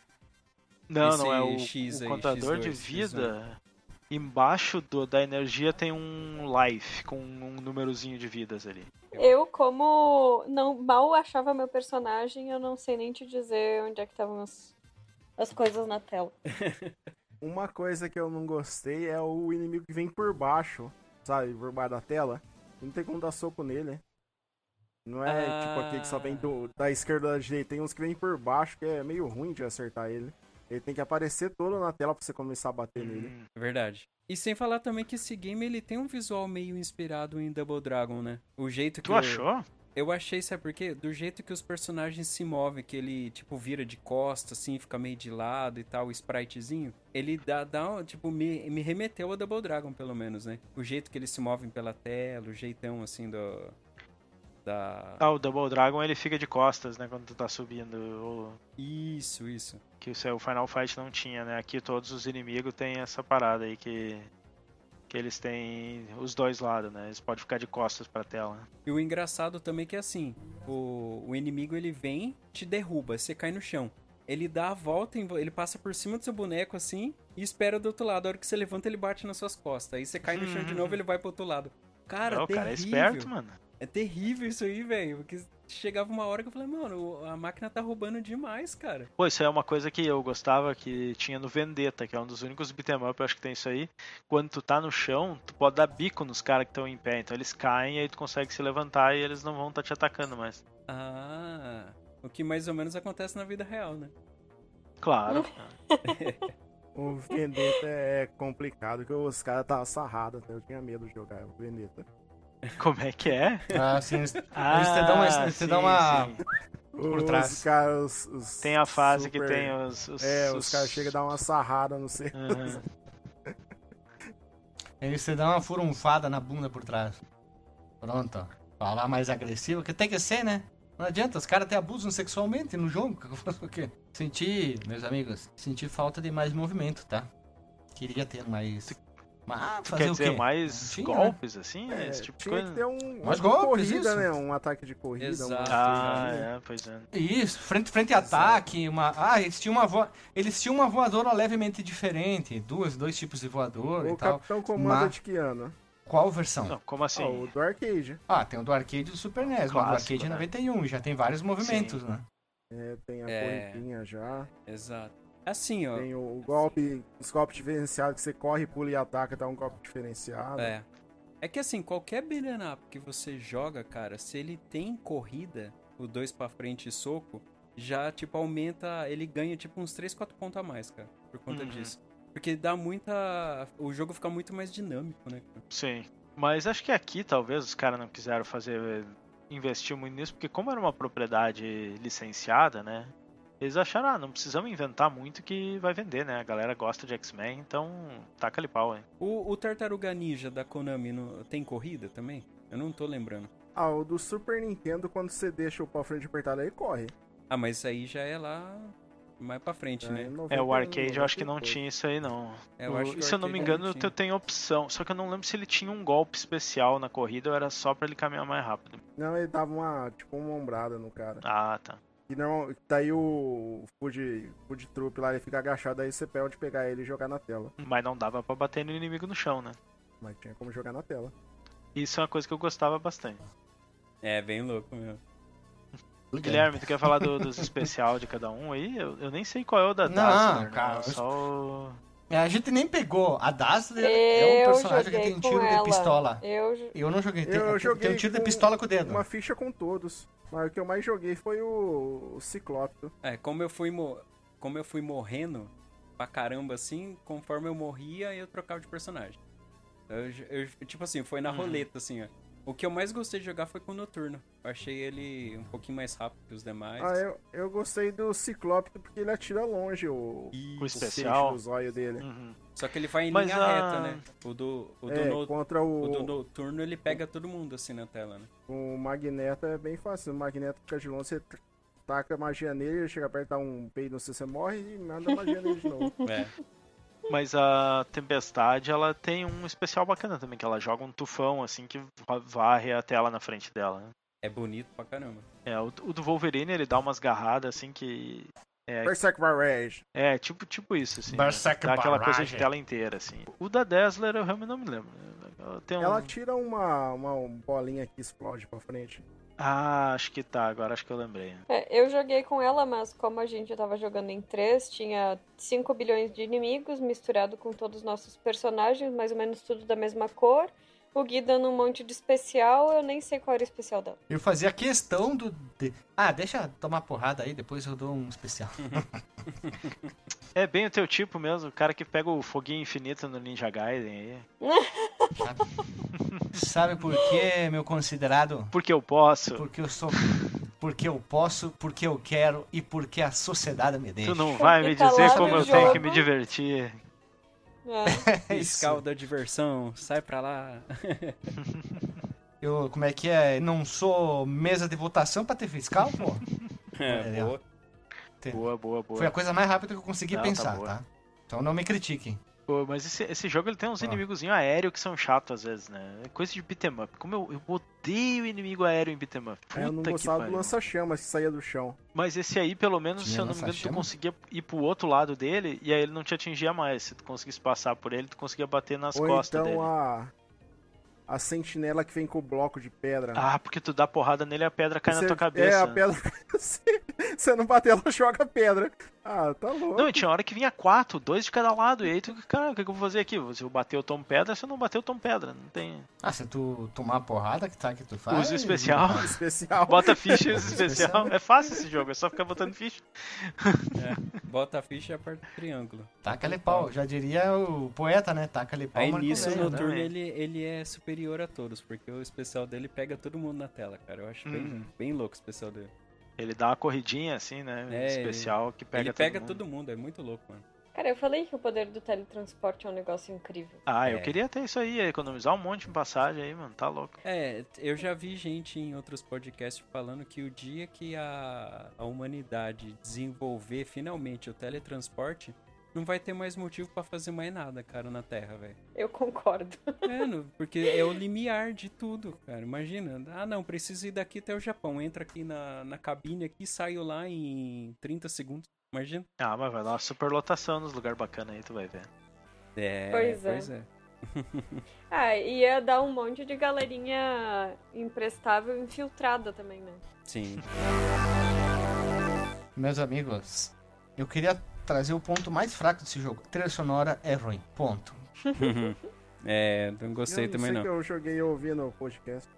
Não, Esse não, é o, X o aí, contador de X2, vida. Embaixo do, da energia tem um life com um númerozinho de vidas ali. Eu, como não mal achava meu personagem, eu não sei nem te dizer onde é que estavam as, as coisas na tela. Uma coisa que eu não gostei é o inimigo que vem por baixo, sabe? Por baixo da tela. Não tem como dar soco nele. Não é Ah. tipo aquele que só vem do- da esquerda ou da direita. Tem uns que vem por baixo que é meio ruim de acertar ele. Ele tem que aparecer todo na tela pra você começar a bater nele. Hum, É Verdade. E sem falar também que esse game ele tem um visual meio inspirado em Double Dragon, né? O jeito que Tu eu- achou? Eu achei, sabe por quê? Do jeito que os personagens se movem, que ele, tipo, vira de costas, assim, fica meio de lado e tal, o spritezinho. Ele dá, dá um- tipo, me, me remeteu a Double Dragon, pelo menos, né? O jeito que eles se movem pela tela, o jeitão, assim, do... Da... Ah, o Double Dragon ele fica de costas, né? Quando tu tá subindo. o- Isso, isso. Que isso aí o Final Fight não tinha, né? Aqui todos os inimigos têm essa parada aí que. Que eles têm os dois lados, né? Eles podem ficar de costas pra tela. E o engraçado também é que, assim, o, o inimigo, ele vem, te derruba, você cai no chão. Ele dá a volta, ele passa por cima do seu boneco, assim, e espera do outro lado. A hora que você levanta, ele bate nas suas costas. Aí você cai no chão de novo, ele vai pro outro lado. Cara, Não, o cara é esperto, mano. É terrível isso aí, velho. Porque chegava uma hora que eu falei, mano, a máquina tá roubando demais, cara. Pô, isso aí é uma coisa que eu gostava que tinha no Vendetta, que é um dos únicos beat'em up, eu acho que tem isso aí. Quando tu tá no chão, tu pode dar bico nos caras que estão em pé. Então eles caem e aí tu consegue se levantar e eles não vão estar te atacando mais. Ah, o que mais ou menos acontece na vida real, né? Claro. O Vendetta é complicado, que os caras estavam sarrados, até eu tinha medo de jogar o Vendetta. Como é que é? Ah, sim. Eles Ah, eles te dão uma. Eles te sim, dão uma... Por os trás. caras. os Tem a fase que super- tem os. os É, os caras chegam a dar uma sarrada, não sei. Aham. Eles te dão uma furunfada na bunda por trás. Pronto, ó. Falar mais agressivo, que tem que ser, né? Não adianta, os caras até abusam sexualmente no jogo. que eu faço o quê? Senti, meus amigos, senti falta de mais movimento, tá? Queria ter mais. Mas fazer Quer o dizer, quê? mais Tinha, né? golpes, assim? É, esse tipo de tinha coisa? que ter um, Mais golpes, corrida, isso. né? Um ataque de corrida. Exato. uma- Ah, é, pois é. Isso, frente, frente a ataque, uma. Ah, eles tinham uma vo... Eles tinham uma voadora levemente diferente. Duas, dois tipos de voador e O tal. Capitão Comando Mas- de que ano? Qual versão? Não, como assim? Ah, o do arcade. Ah, tem o do arcade e do Super NES, mas do Clássico, arcade é né? 91, já tem vários movimentos, Sim. né? É, tem a É. já. Exato. Assim, ó. Tem o, o golpe, os golpes diferenciados que você corre, pula e ataca, dá um golpe diferenciado. É. É que assim, qualquer beat'em up que você joga, cara, se ele tem corrida, o dois pra frente e soco, já, tipo, aumenta, ele ganha, tipo, uns 3, 4 pontos a mais, cara, por conta Uhum. disso. Porque dá muita... o jogo fica muito mais dinâmico, né? cara? Sim. Mas acho que aqui talvez os caras não quiseram fazer. investir muito nisso, porque como era uma propriedade licenciada, né? Eles acharam, ah, não precisamos inventar muito que vai vender, né? A galera gosta de X-Men, então taca ali pau, hein? O, o Tartaruga Ninja da Konami no- tem corrida também? Eu não tô lembrando. Ah, o do Super Nintendo, quando você deixa o pau frente apertado, ele corre. Ah, mas isso aí já é lá mais pra frente, né? É, o arcade eu acho que não tinha isso aí, não. É, eu O- se eu não me engano, não tu tem opção. Só que eu não lembro se ele tinha um golpe especial na corrida ou era só pra ele caminhar mais rápido. Não, ele dava uma, tipo, uma ombrada no cara. Ah, tá. E não, daí o Food, food Troop lá, ele fica agachado, aí você pode pegar ele e jogar na tela. Mas não dava pra bater no inimigo no chão, né? Mas tinha como jogar na tela. Isso é uma coisa que eu gostava bastante. É, bem louco mesmo. Guilherme, tu quer falar do- dos especial de cada um aí? Eu, eu nem sei qual é o da Não, Dazzler, né? cara, Só o... É, A gente nem pegou. A Dazzler é um personagem que tem tiro de pistola. Eu, Eu não joguei. Tem, Eu tem joguei um tiro de pistola com o dedo. Uma ficha com todos. Mas o que eu mais joguei foi o, o Ciclópio. É, como eu fui mo- como eu fui morrendo pra caramba assim, conforme eu morria, eu trocava de personagem. Eu, eu- tipo assim, foi na Uhum. roleta assim, ó. O que eu mais gostei de jogar foi com o Noturno. Eu achei ele um pouquinho mais rápido que os demais. Ah, eu, eu gostei do Ciclópio porque ele atira longe o, E- O o especial. do zóio dele. Uhum. Só que ele vai em Mas linha a- reta, né? O do, o do, é, no- contra o do o, Noturno ele pega todo mundo assim na tela, né? o Magneto é bem fácil. O Magneto fica de longe, você taca magia nele, ele chega perto, dá um peido, não sei se você morre e manda magia nele de novo. É. Mas a Tempestade, ela tem um especial bacana também, que ela joga um tufão, assim, que va- varre a tela na frente dela, né? É bonito pra caramba. É, o, o do Wolverine, ele dá umas garradas, assim, que... É, Berserk Barrage. é tipo, tipo isso, assim. Berserk Dá aquela coisa de tela inteira, assim. O da Dazzler, eu realmente não me lembro. Ela Tem um... Ela tira uma, uma bolinha que explode pra frente. Ah, acho que tá, agora acho que eu lembrei. é, eu joguei com ela, mas como a gente tava jogando em três, tinha 5 bilhões de inimigos misturado com todos os nossos personagens, mais ou menos tudo da mesma cor. O Gui dando um monte de especial, eu nem sei qual era o especial dela. Eu fazia questão do. de- Ah, deixa tomar porrada aí, depois eu dou um especial. É bem o teu tipo mesmo, o cara que pega o foguinho infinito no Ninja Gaiden aí. Sabe por que, meu considerado? Porque eu posso. Porque eu sou. Porque eu posso, porque eu quero e porque a sociedade me deixa. Tu não vai me tá dizer como eu tenho que me divertir. É. É. Fiscal da diversão, sai pra lá. Eu, como é que é? Não sou mesa de votação pra ter fiscal, pô? É, boa. Boa, boa, boa. Foi a coisa mais rápida que eu consegui Não, tá pensar, boa. tá? Então não me critiquem. Pô, mas esse, esse jogo ele tem uns Ah. inimigozinhos aéreos que são chatos às vezes, né? É coisa de beat'em up. Como eu, eu odeio inimigo aéreo em beat'em up. Puta Aí eu não que gostava do lança-chamas que saía do chão. Mas esse aí, pelo menos, Tinha se eu não me engano, tu conseguia ir pro outro lado dele e aí ele não te atingia mais. Se tu conseguisse passar por ele, tu conseguia bater nas Ou costas então dele. a. A sentinela que vem com o bloco de pedra. Ah, porque tu dá porrada nele e a pedra cai na Você- tua cabeça. É, a pedra. Você- Você não bater, ela joga a pedra. Ah, tá louco. Não, e tinha hora que vinha quatro, dois de cada lado. E aí tu, cara, o que, que eu vou fazer aqui? Se eu bater, eu tomo pedra. Se eu não bater, eu tomo pedra. Não tem. Ah, se tu tomar porrada, que tá que tu faz. Usa o especial. Especial. Bota ficha e usa Especial. especial. É fácil esse jogo, é só ficar botando ficha. Bota a ficha e aperta o triângulo. Taca-lhe pau. Já diria o poeta, né? Taca-lhe pau. Aí nisso o né? Noturno também. ele, ele é superior a todos, porque o especial dele pega todo mundo na tela, cara. Eu acho bem, Uhum. bem louco o especial dele. Ele dá uma corridinha assim, né? É, especial que pega ele todo pega mundo. todo mundo, é muito louco, mano. Cara, eu falei que o poder do teletransporte é um negócio incrível. Ah, eu É. queria ter isso aí, economizar um monte de passagem aí, mano. Tá louco. É, eu já vi gente em outros podcasts falando que o dia que a, a humanidade desenvolver finalmente o teletransporte, não vai ter mais motivo pra fazer mais nada, cara, na Terra, velho. Eu concordo. É, no- porque é o limiar de tudo, cara. Imagina. Ah, não, preciso ir daqui até o Japão. Entra aqui na, na cabine aqui, saio lá em 30 segundos. Imagina. Ah, mas vai dar uma superlotação nos lugares bacanas aí, tu vai ver. É, Pois é. pois é. Ah, ia dar um monte de galerinha imprestável infiltrada também, né? Sim. Meus amigos, eu queria trazer o ponto mais fraco desse jogo. A trilha sonora é ruim. Ponto. é, não gostei eu também sei não. que eu joguei ouvindo o podcast.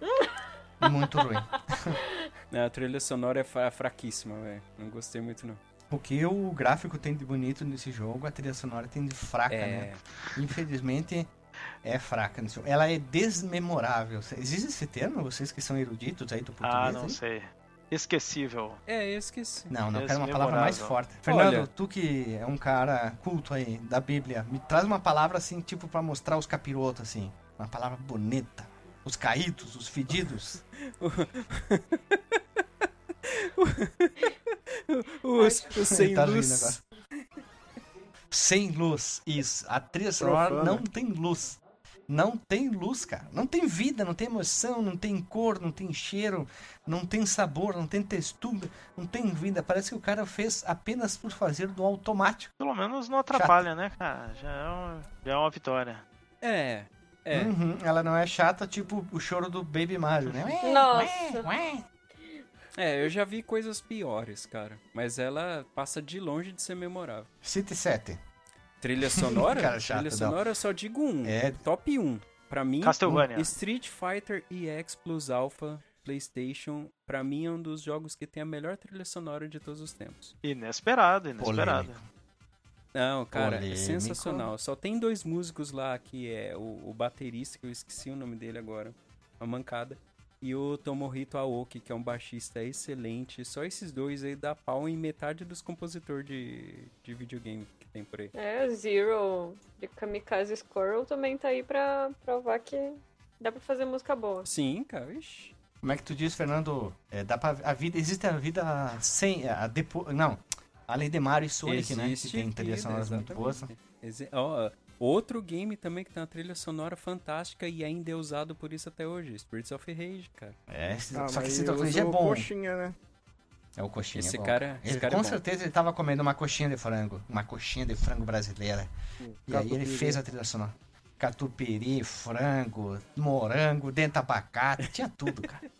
Muito ruim. A trilha sonora é fra- fraquíssima, velho. Não gostei muito, não. O que o gráfico tem de bonito nesse jogo, a trilha sonora tem de fraca, É, né? Infelizmente, é fraca nesse jogo. Ela é desmemorável. Existe esse termo? Vocês que são eruditos aí do português? Ah, não aí? sei. Esquecível. é eu esqueci. Não, não, eu quero uma palavra mais forte. Fernando, Olha. tu que é um cara culto aí da Bíblia, me traz uma palavra assim, tipo, pra mostrar os capirotos, assim. Uma palavra bonita. Os caídos, os fedidos. Os, os sem Tá luz. agora. Sem luz, isso. A trilha sonora não tem luz. Não tem luz, cara. Não tem vida, não tem emoção, não tem cor, não tem cheiro, não tem sabor, não tem textura, não tem vida. Parece que o cara fez apenas por fazer do automático. Pelo menos não atrapalha, né, cara? Já é, uma, já é uma vitória. É, é. Uhum, ela não é chata, tipo o choro do Baby Mario, né? Nossa. É, eu já vi coisas piores, cara. Mas ela passa de longe de ser memorável. City 7. Trilha sonora? Cara chato, Trilha não. sonora eu só digo um. É. Top 1. Pra mim, Castlevania. Street Fighter EX Plus Alpha PlayStation, pra mim é um dos jogos que tem a melhor trilha sonora de todos os tempos. Inesperado, inesperado. Polêmico. Não, cara, é Polêmico. sensacional. Só tem dois músicos lá, que é o, o baterista, que eu esqueci o nome dele agora, a mancada, e o Tomohito Aoki, que é um baixista excelente. Só esses dois aí dá pau em metade dos compositores de, de videogame tem por aí. É, Zero de Kamikaze Squirrel também tá aí pra provar que dá pra fazer música boa. Sim, cara, ixi. Como é que tu diz, Fernando? É, dá pra, a vida, existe a vida sem. A depo, não. Além de Mario e Sonic, né? Que Existe tem trilhas vida, sonoras muito exatamente. Exi- ó, outro game também que tem uma trilha sonora fantástica e ainda é usado por isso até hoje. Spirits of Rage, cara. É, Ah, só que esse usa é bom. coxinha, né? É o coxinha. Esse é bom. cara- esse Ele, cara é com bom. certeza ele tava comendo uma coxinha de frango. Uma coxinha de frango brasileira. E aí ele fez a trilha sonora. Catupiry, frango, morango, dentro de abacate, tinha tudo, cara.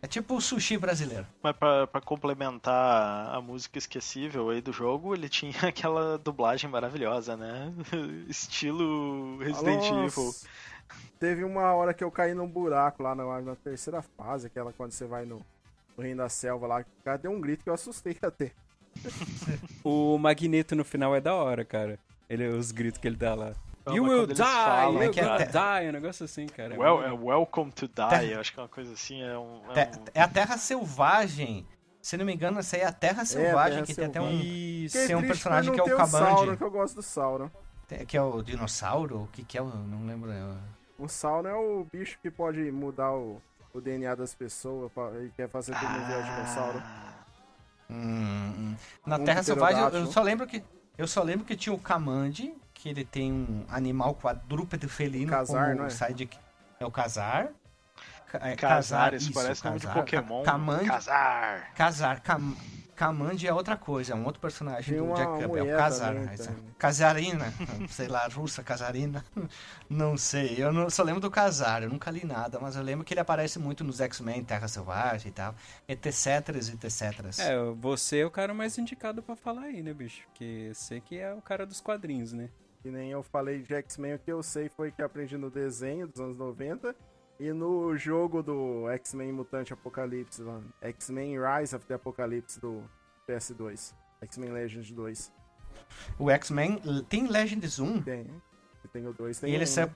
É tipo o sushi brasileiro. Mas pra, pra complementar a música esquecível aí do jogo, ele tinha aquela dublagem maravilhosa, né? Estilo Resident Nossa, Evil. Teve uma hora que eu caí num buraco lá na, na terceira fase, aquela quando você vai no, no Reino da Selva lá. O cara deu um grito que eu assustei até. O Magneto no final é da hora, cara. Ele, os gritos que ele dá lá. Não, you will die, falam, you é die, um negócio assim, cara. Well, é Welcome to Die, Terra- acho que é uma coisa assim. É, um, é um- É a Terra Selvagem. Se não me engano, essa aí é a Terra Selvagem, Terra que tem até um. Isso. Tem um personagem que é o. Sauron, que eu gosto do Sauron. Que é o dinossauro? O que, que é? o- Não lembro. é, O Sauron é o bicho que pode mudar o, o DNA das pessoas pra, e quer fazer tudo no virar dinossauro. Hum, hum. Na Um Terra Selvagem, eu- só lembro que. Eu só lembro que tinha o Kamandi, que ele tem um animal quadrúpede felino Casar, como não é? sidekick. É o Casar. Ca- é, Casar, isso isso, parece nome de Casar. Pokémon. Casar. Casar. Cam, Kamandi é outra coisa, é um outro personagem Tem do Jack Kirby. É o também, tem. Casarina, sei lá, russa, Casarina. Não sei, eu não, só lembro do Casar, eu nunca li nada, mas eu lembro que ele aparece muito nos X-Men, Terra Selvagem e tal, etc, etc. É, você é o cara mais indicado pra falar aí, né, bicho? Porque você que é o cara dos quadrinhos, né? Que nem eu falei de X-Men, o que eu sei foi que aprendi no desenho dos anos 90 e no jogo do X-Men Mutante Apocalipse, X-Men Rise of the Apocalypse do PS2. X-Men Legends 2. O X-Men tem Legends 1? Tem. Tem o 2, tem E ele um, sa-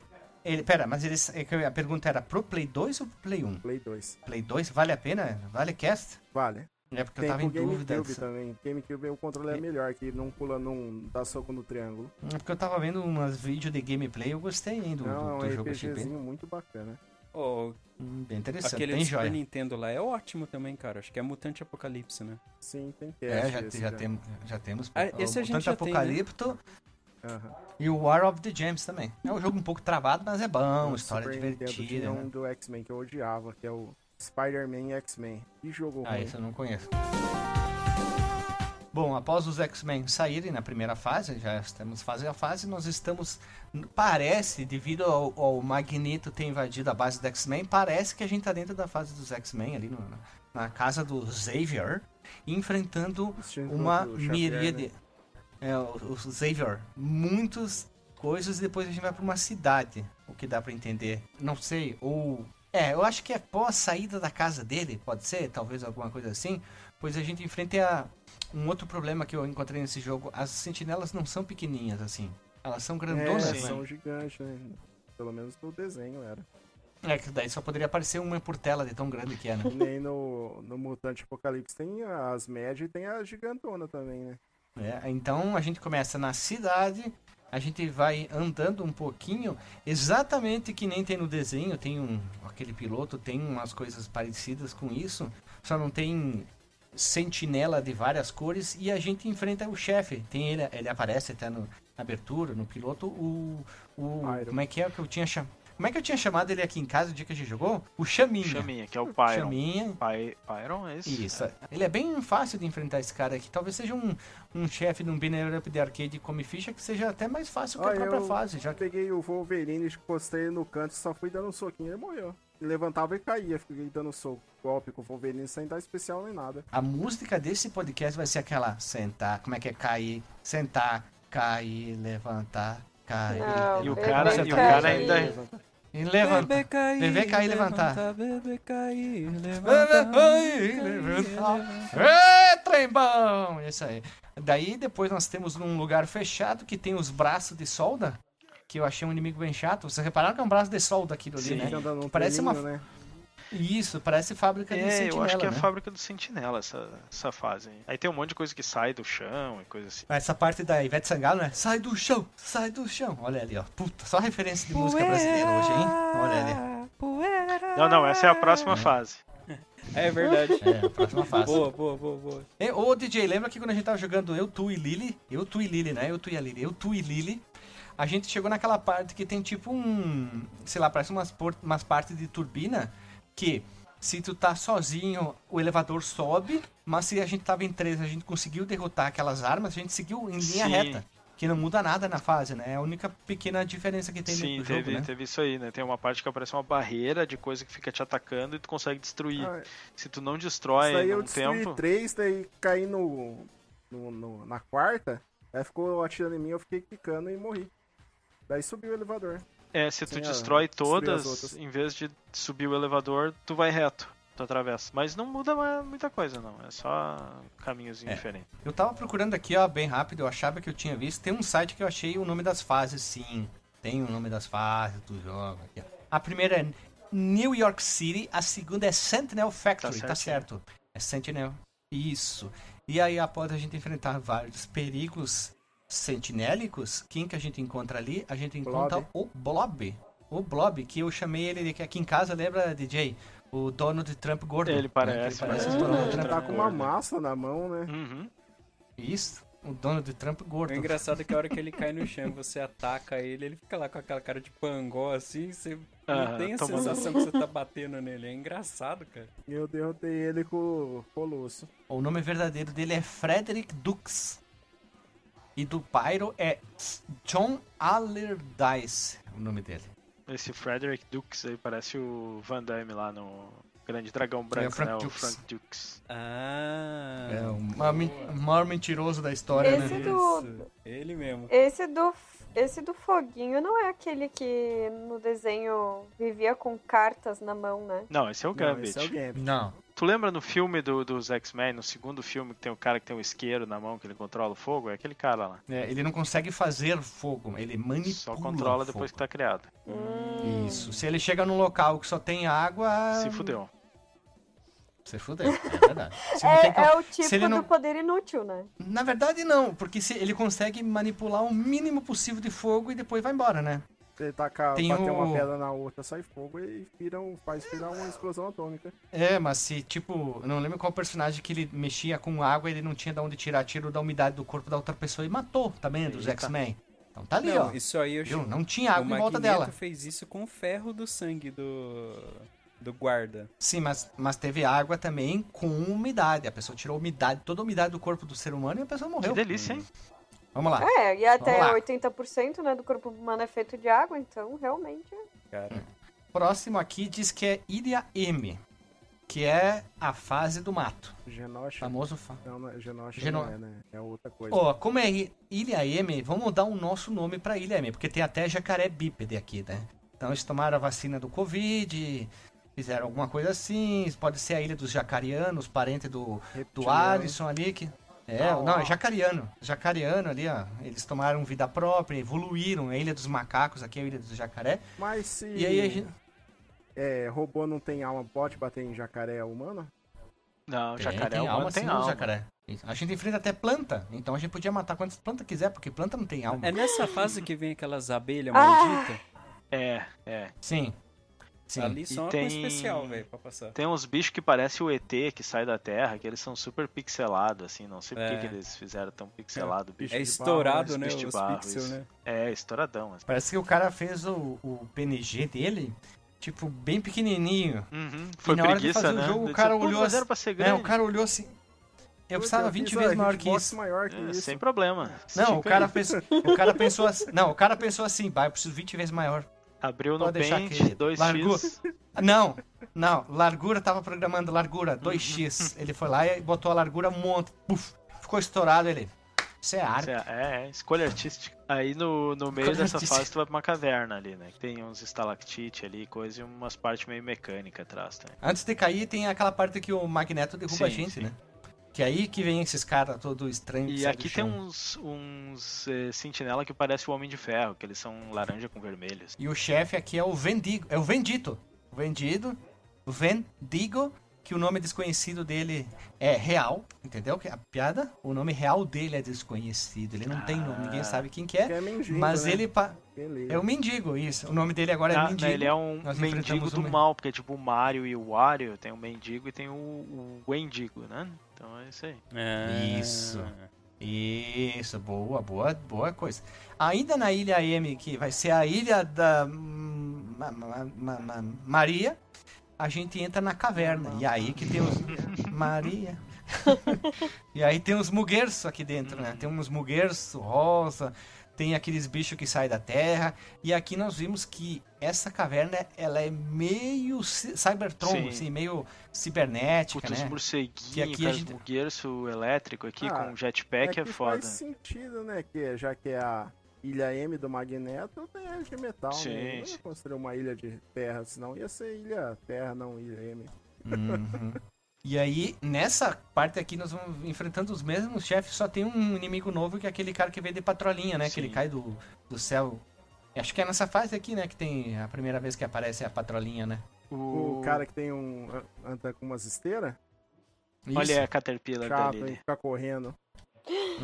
ele, pera, mas eles, é a pergunta era pro Play 2 ou pro Play 1? Play 2. Play 2 vale a pena? Vale cast? Vale. É porque eu Tem tava pro em dúvida. GameCube também. GameCube o controle é melhor, que não pula, não dá soco no triângulo. É porque eu tava vendo umas vídeos de gameplay, eu gostei hein, do, não, do, é do um jogo. Achei RPGzinho bem, muito bacana. Hum, bem interessante, aquele bem do Super joia. Nintendo lá é ótimo também, cara. Acho que é Mutante Apocalipse, né? Sim, tem cast. É, já, esse já, já. tem, já temos. Ah, o esse a gente Mutante já tem, né? Apocalipto e o War of the Gems também. É um jogo um pouco travado, mas é bom, história Super Nintendo divertida. Tinha né? um do X-Men que eu odiava, que é o Spider-Man X-Men. Que jogo Ah, ruim. esse eu não conheço. Bom, após os X-Men saírem na primeira fase, já estamos fase a fase, nós estamos. Parece, devido ao, ao Magneto ter invadido a base do X-Men, parece que a gente tá dentro da fase dos X-Men ali no- na, casa do Xavier, enfrentando uma miríade. né? É, o, o Xavier. Muitas coisas, depois a gente vai pra uma cidade, o que dá pra entender. Não sei, ou. É, eu acho que é pós saída da casa dele, pode ser, talvez alguma coisa assim, pois a gente enfrenta a- um outro problema que eu encontrei nesse jogo. As sentinelas não são pequenininhas assim. Elas são É, grandonas, né? são gigantes, né? Pelo menos no desenho era. É, que daí só poderia aparecer uma por tela de tão grande que é, né? Nem no, no Mutante Apocalipse tem as médias e tem a gigantona também, né? É, então a gente começa na cidade, a gente vai andando um pouquinho, exatamente que nem tem no desenho, tem um aquele piloto tem umas coisas parecidas com isso, só não tem sentinela de várias cores e a gente enfrenta o chefe. Tem ele, ele aparece até no na abertura, no piloto, o o Iron. como é que é que eu tinha chamado? Como é que eu tinha chamado ele aqui em casa o dia que a gente jogou? O Chaminha. Chaminha, que é o Pyron. Chaminha. Py- Pyron é esse? Isso. Ele é bem fácil de enfrentar esse cara aqui. Talvez seja um, um chefe de um banner up de arcade come ficha que seja até mais fácil que a Olha, própria eu fase. Já peguei o Wolverine, postei no canto, só fui dando um soquinho e ele morreu. Levantava e caía, fiquei dando soco, golpe com o Wolverine sem dar especial nem nada. A música desse podcast vai ser aquela sentar, como é que é? Cair, sentar, cair, levantar, cair. Não, E o bebê cara- e o cara ainda- E levantar. Bebê cair, Bebê cair, levantar. Bebê cair, Bebê levantar. cair, levantar. É, trem bom! Isso aí. Daí depois nós temos num lugar fechado que tem os braços de solda, que eu achei um inimigo bem chato. Vocês repararam que é um braço de solda aquilo ali, Sim. né? Num Parece uma- né? Isso, parece fábrica de É, sentinela, eu acho que é a né? fábrica do Sentinela essa, essa fase. aí. Aí tem um monte de coisa que sai do chão e coisa assim. Essa parte da Ivete Sangalo, né? Sai do chão, sai do chão. Olha ali, ó. Puta, só referência de música brasileira hoje, hein? Olha ali. Poeira. Não, não, essa é a próxima fase. É verdade. É, a próxima fase. Boa, boa, boa, boa. E, ô, DJ, lembra que quando a gente tava jogando Eu, Tu e Lily? Eu, Tu e Lily, né? Eu, Tu e a Lily. Eu, Tu e Lily. A gente chegou naquela parte que tem tipo um... Sei lá, parece umas, umas partes de turbina que... Se tu tá sozinho, o elevador sobe, mas se a gente tava em três, a gente conseguiu derrotar aquelas armas, a gente seguiu em linha Sim. reta. Que não muda nada na fase, né? É a única pequena diferença que tem Sim, no jogo, teve, né? teve isso aí, né? Tem uma parte que aparece uma barreira de coisa que fica te atacando e tu consegue destruir. Ah, Se tu não isso destrói daí eu num destruí tempo. três, daí caí no, no- no- na quarta, aí ficou atirando em mim, eu fiquei quicando e morri. Daí subiu o elevador. É, se tu Sim, destrói todas, em vez de subir o elevador, tu vai reto. Tu atravessa. Mas não muda muita coisa, não. É só caminhozinho É. diferente. Eu tava procurando aqui, ó, bem rápido, eu achava que eu tinha visto. Tem um site que eu achei o nome das fases, sim. Tem o nome das fases do jogo aqui, ó. A primeira é New York City, a segunda é Sentinel Factory, tá, Tá certo? É Sentinel. Isso. E aí, após a gente enfrentar vários perigos sentinélicos, quem que a gente encontra ali? A gente encontra Blob. o Blob. O Blob, que eu chamei ele de- aqui em casa, lembra, DJ? O Donald Trump gordo. Ele né? parece, Que ele parece o Donald Donald Trump. tá com uma gordo. massa na mão, né? Uhum. Isso, o Donald Trump gordo. O engraçado é que a hora que ele cai no chão, você ataca ele, ele fica lá com aquela cara de pangó assim, você não Ah, tem a sensação que você tá batendo nele. É engraçado, cara. E eu derrotei ele com o Colosso. O nome verdadeiro dele é Frederick Dux. E do Pyro é John Allardyce, o nome dele. Esse Frederick Dux aí parece o Van Damme lá no Grande Dragão Branco, Frank né? O Dux. Frank Dux. Ah. É o maior, men- maior mentiroso da história, Esse né? do- Isso, ele mesmo. Esse do, esse do foguinho não é aquele que no desenho vivia com cartas na mão, né? Não, esse é o Não, Gambit. esse é o Gambit. Não. Tu lembra no filme do, dos X-Men, no segundo filme, que tem o cara que tem um isqueiro na mão, que ele controla o fogo? É aquele cara lá. É, ele não consegue fazer fogo, ele manipula Só controla o depois que tá criado. Hum. Isso. Se ele chega num local que só tem água... Se fudeu. Você fudeu, é verdade. Se não tem É, é o tipo ele não- do poder inútil, né? Na verdade, não, porque se ele consegue manipular o mínimo possível de fogo e depois vai embora, né? Ele tacar, Tem bater o- uma pedra na outra, sai fogo e vira um, faz virar uma explosão atômica. É, mas se, tipo, eu não lembro qual personagem que ele mexia com água, ele não tinha de onde tirar tiro da umidade do corpo da outra pessoa e matou também, dos Eita. X-Men. Então tá ali, Não, ó. isso aí eu Viu? Não tinha O água em volta dela. fez isso com o ferro do sangue do. do guarda. Sim, mas, mas teve água também com umidade. A pessoa tirou umidade, toda a umidade do corpo do ser humano e a pessoa Que morreu. delícia, hein? Vamos lá. É, e até Vamos lá. 80% né, do corpo humano é feito de água, então realmente. Cara. Próximo aqui diz que é Ilha M, que é a fase do mato. Genosha. Famoso fa... Não, não, Genosha Geno- não é, né? É outra coisa. Ó, como é Ilha M, vamos dar o nosso nome pra Ilha M, porque tem até jacaré bípede aqui, né? Então eles tomaram a vacina do Covid, fizeram alguma coisa assim, pode ser a Ilha dos Jacarianos, parente do, do. Alisson ali, que... É, não, é jacariano. Jacariano ali, ó. Eles tomaram vida própria, evoluíram. A Ilha dos Macacos, aqui é a Ilha dos Jacaré. Mas se E aí a gente... é, robô não tem alma, pode bater em jacaré humano? Não, Tem, jacaré tem humano alma, tem sim, alma. jacaré. A gente enfrenta até planta, então a gente podia matar quantas plantas quiser, porque planta não tem alma. É nessa fase que vem aquelas abelhas Ah! malditas? É, é. Sim. Sim. Ali só E uma tem- coisa especial, velho, pra passar. Tem uns bichos que parecem o ET que sai da Terra, que eles são super pixelados, assim. Não sei por que É. que eles fizeram tão pixelado o bicho. É estourado, barro, né? bicho de Os barro, pixels, isso. né? É, estouradão. assim. Parece que o cara fez o, o PNG dele, tipo, bem pequenininho. Uhum, Foi na hora de preguiça, fazer o né? jogo, o Ele cara disse, "Pô, olhou assim- pra ser É, o cara olhou assim. Eu precisava 20 fiz a vezes maior que isso. maior que É, isso. sem problema. Não, o Estica cara, aí. pensou, o cara pensou assim. Não, o cara pensou assim, bah, eu preciso 20 vezes maior. Abriu no que 2x. largou. Não, não, largura tava programando largura, 2x. Uhum. Ele foi lá e botou a largura um monte. Puf, ficou estourado ele. Isso é arte. É, é, escolha artística. Aí no, no meio Escolha dessa artística. fase tu vai pra uma caverna ali, né? Que tem uns estalactite ali, coisa e umas partes meio mecânicas atrás também. Antes de cair, tem aquela parte que o Magneto derruba a Sim, gente, sim. né? Que aí que vem esses caras todos estranhos. que E aqui tem uns, uns eh, sentinela que parece o Homem de Ferro, que eles são laranja com vermelho. assim. E o chefe aqui é o Vendigo. É o Vendito. O Vendido. O Vendigo. Que o nome desconhecido dele é real. Entendeu? Que a piada? O nome real dele é desconhecido. Ele não tem nome, ninguém Ah. sabe quem que Que é. é mendigo, Mas né? ele. pa- Beleza. É o Mendigo, isso. O nome dele agora é Ah, Mendigo. né, ele é um Nós mendigo do um- mal, porque tipo o Mario e o Wario tem o mendigo e tem o, o Wendigo, né? Então é isso aí. É... Isso. Isso, boa, boa, boa coisa. Ainda na ilha M, que vai ser a ilha da Ma- Ma- Ma- Ma- Maria, a gente entra na caverna. E aí que tem os. Maria. e aí tem os muguerços aqui dentro, né? Tem uns muguerços rosa, tem aqueles bichos que saem da terra. E aqui nós vimos que essa caverna, ela é meio Cybertron, Sim. assim, meio cibernética, Puta, os né? morceguinhos, Que aqui cara, gente- elétrico aqui Ah, com jetpack é, que foda. faz sentido, né? Que já que é a ilha M do Magneto, tem a de metal, Sim, né? Não ia construir uma ilha de terra, senão ia ser ilha terra, não ilha M. Uhum. E aí, nessa parte aqui, nós vamos enfrentando os mesmos chefes, só tem um inimigo novo, que é aquele cara que veio de patrolinha, né? Que ele Sim. cai do, do céu. Acho que é nessa fase aqui, né? Que tem a primeira vez que aparece a patrolinha, né? O cara que tem um. anda com umas esteiras, Isso. Olha a Caterpillar chato, dele. hein? Ficar correndo.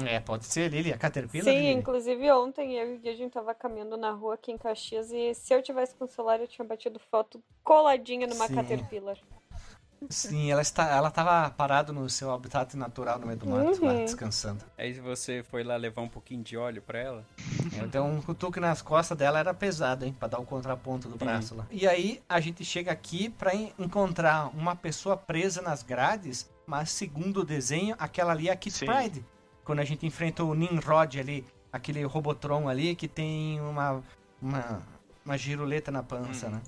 É, pode ser Lily, a Caterpillar. Sim, Lily. inclusive ontem eu e o Gui, a gente tava caminhando na rua aqui em Caxias e se eu tivesse com o celular eu tinha batido foto coladinha numa Sim. Caterpillar. Sim, ela, está, ela tava parada no seu habitat natural no meio do mato, lá, Uhum. descansando. Aí você foi lá levar um pouquinho de óleo pra ela? Dei um cutuque nas costas dela, era pesado, hein? Pra dar o contraponto do braço lá. E aí, a gente chega aqui pra en- encontrar uma pessoa presa nas grades, mas segundo o desenho, aquela ali é a Kid Sim. Pride. Quando a gente enfrenta o Nimrod ali, aquele Robotron ali que tem uma, uma, uma giroleta na pança, Uhum. né?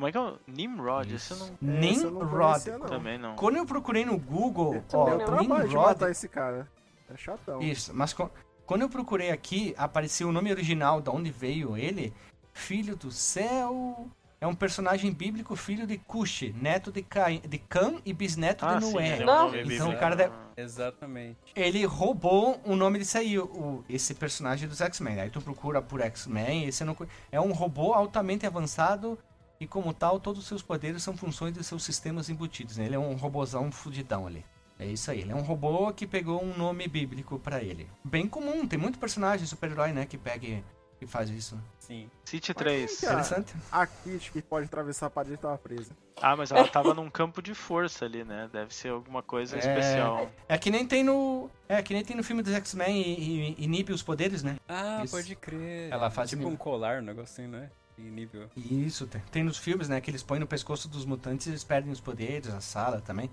Como é que é o Nimrod? Esse eu não... Essa eu não Nimrod. conhecia, não. Também não. Quando eu procurei no Google, Eu ó, eu de Nimrod, matar esse cara. É chatão. Isso, mas co- quando eu procurei aqui, apareceu o nome original de onde veio ele. Filho do céu. É um personagem bíblico, filho de Cush, neto de, Caim, de Cã e bisneto Ah, de sim, Noé. ele é um Não. Então o cara deve- Exatamente. Ele roubou o nome disso aí, o, esse personagem dos X-Men. Aí tu procura por X-Men, esse não é um robô altamente avançado e como tal, todos os seus poderes são funções de seus sistemas embutidos. Né? Ele é um robozão fudidão ali. É isso aí, ele é um robô que pegou um nome bíblico pra ele. Bem comum, tem muito personagem super-herói, né, que pega e que faz isso. Sim. City 3. Cara, Interessante. A Kit que pode atravessar a parede tava presa. Ah, mas ela tava num campo de força ali, né? Deve ser alguma coisa É. especial. É que nem tem no. É que nem tem no filme dos X-Men e, e inibe os poderes, né? Ah, Isso. pode crer. Ela faz tipo um colar, um negocinho, né? Em nível. Isso, tem, tem nos filmes, né? Que eles põem no pescoço dos mutantes e eles perdem os poderes, a sala também.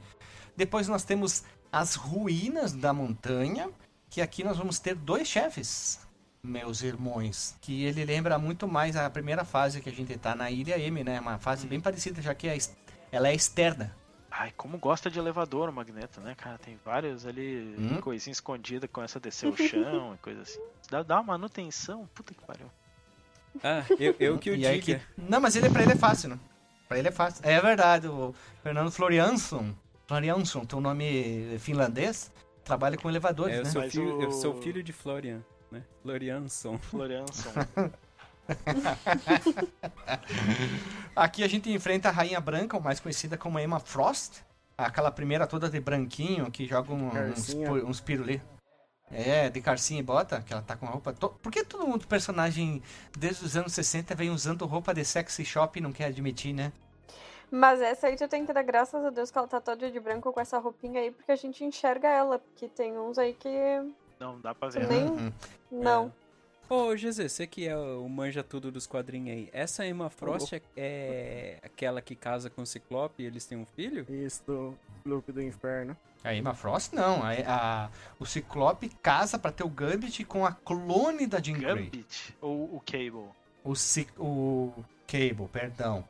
Depois nós temos as ruínas da montanha, que aqui nós vamos ter dois chefes, meus irmãos. Que ele lembra muito mais a primeira fase que a gente tá na Ilha M, né? Uma fase bem parecida, já que é ela é externa. Ai, como gosta de elevador o Magneto, né, cara? Tem vários ali, Hum. coisinha escondida, começa a descer o chão e coisa assim. Dá, dá uma manutenção, puta que pariu. Ah, eu, eu que o diga. que... Não, mas ele pra ele é fácil, né? Pra ele é fácil. É verdade, o Fernando Floriansson, Floriansson, teu nome finlandês, trabalha com elevadores, É, eu, né? sou filho, eu o- sou filho de Florian, né? Florianson. Florianson. Aqui a gente enfrenta a Rainha Branca, mais conhecida como Emma Frost. Aquela primeira toda de branquinho, que joga um- uns, uns pirulê. É, de carcinha e bota, que ela tá com a roupa. To... Por que todo mundo, personagem desde os anos 60, vem usando roupa de sexy shop e não quer admitir, né? Mas essa aí tu tem que dar graças a Deus que ela tá toda de branco com essa roupinha aí, porque a gente enxerga ela. Porque tem uns aí que. Não dá pra ver. nem- Uhum. Não. Ô, GZ, você que é o manja tudo dos quadrinhos aí. Essa Emma Frost é, é aquela que casa com o Ciclope e eles têm um filho? Isso do Clube do Inferno. A Emma Frost não. A, a- o Ciclope casa pra ter o Gambit com a clone da Jean Grey. Gambit ou o Cable? O, Ci- o Cable, perdão.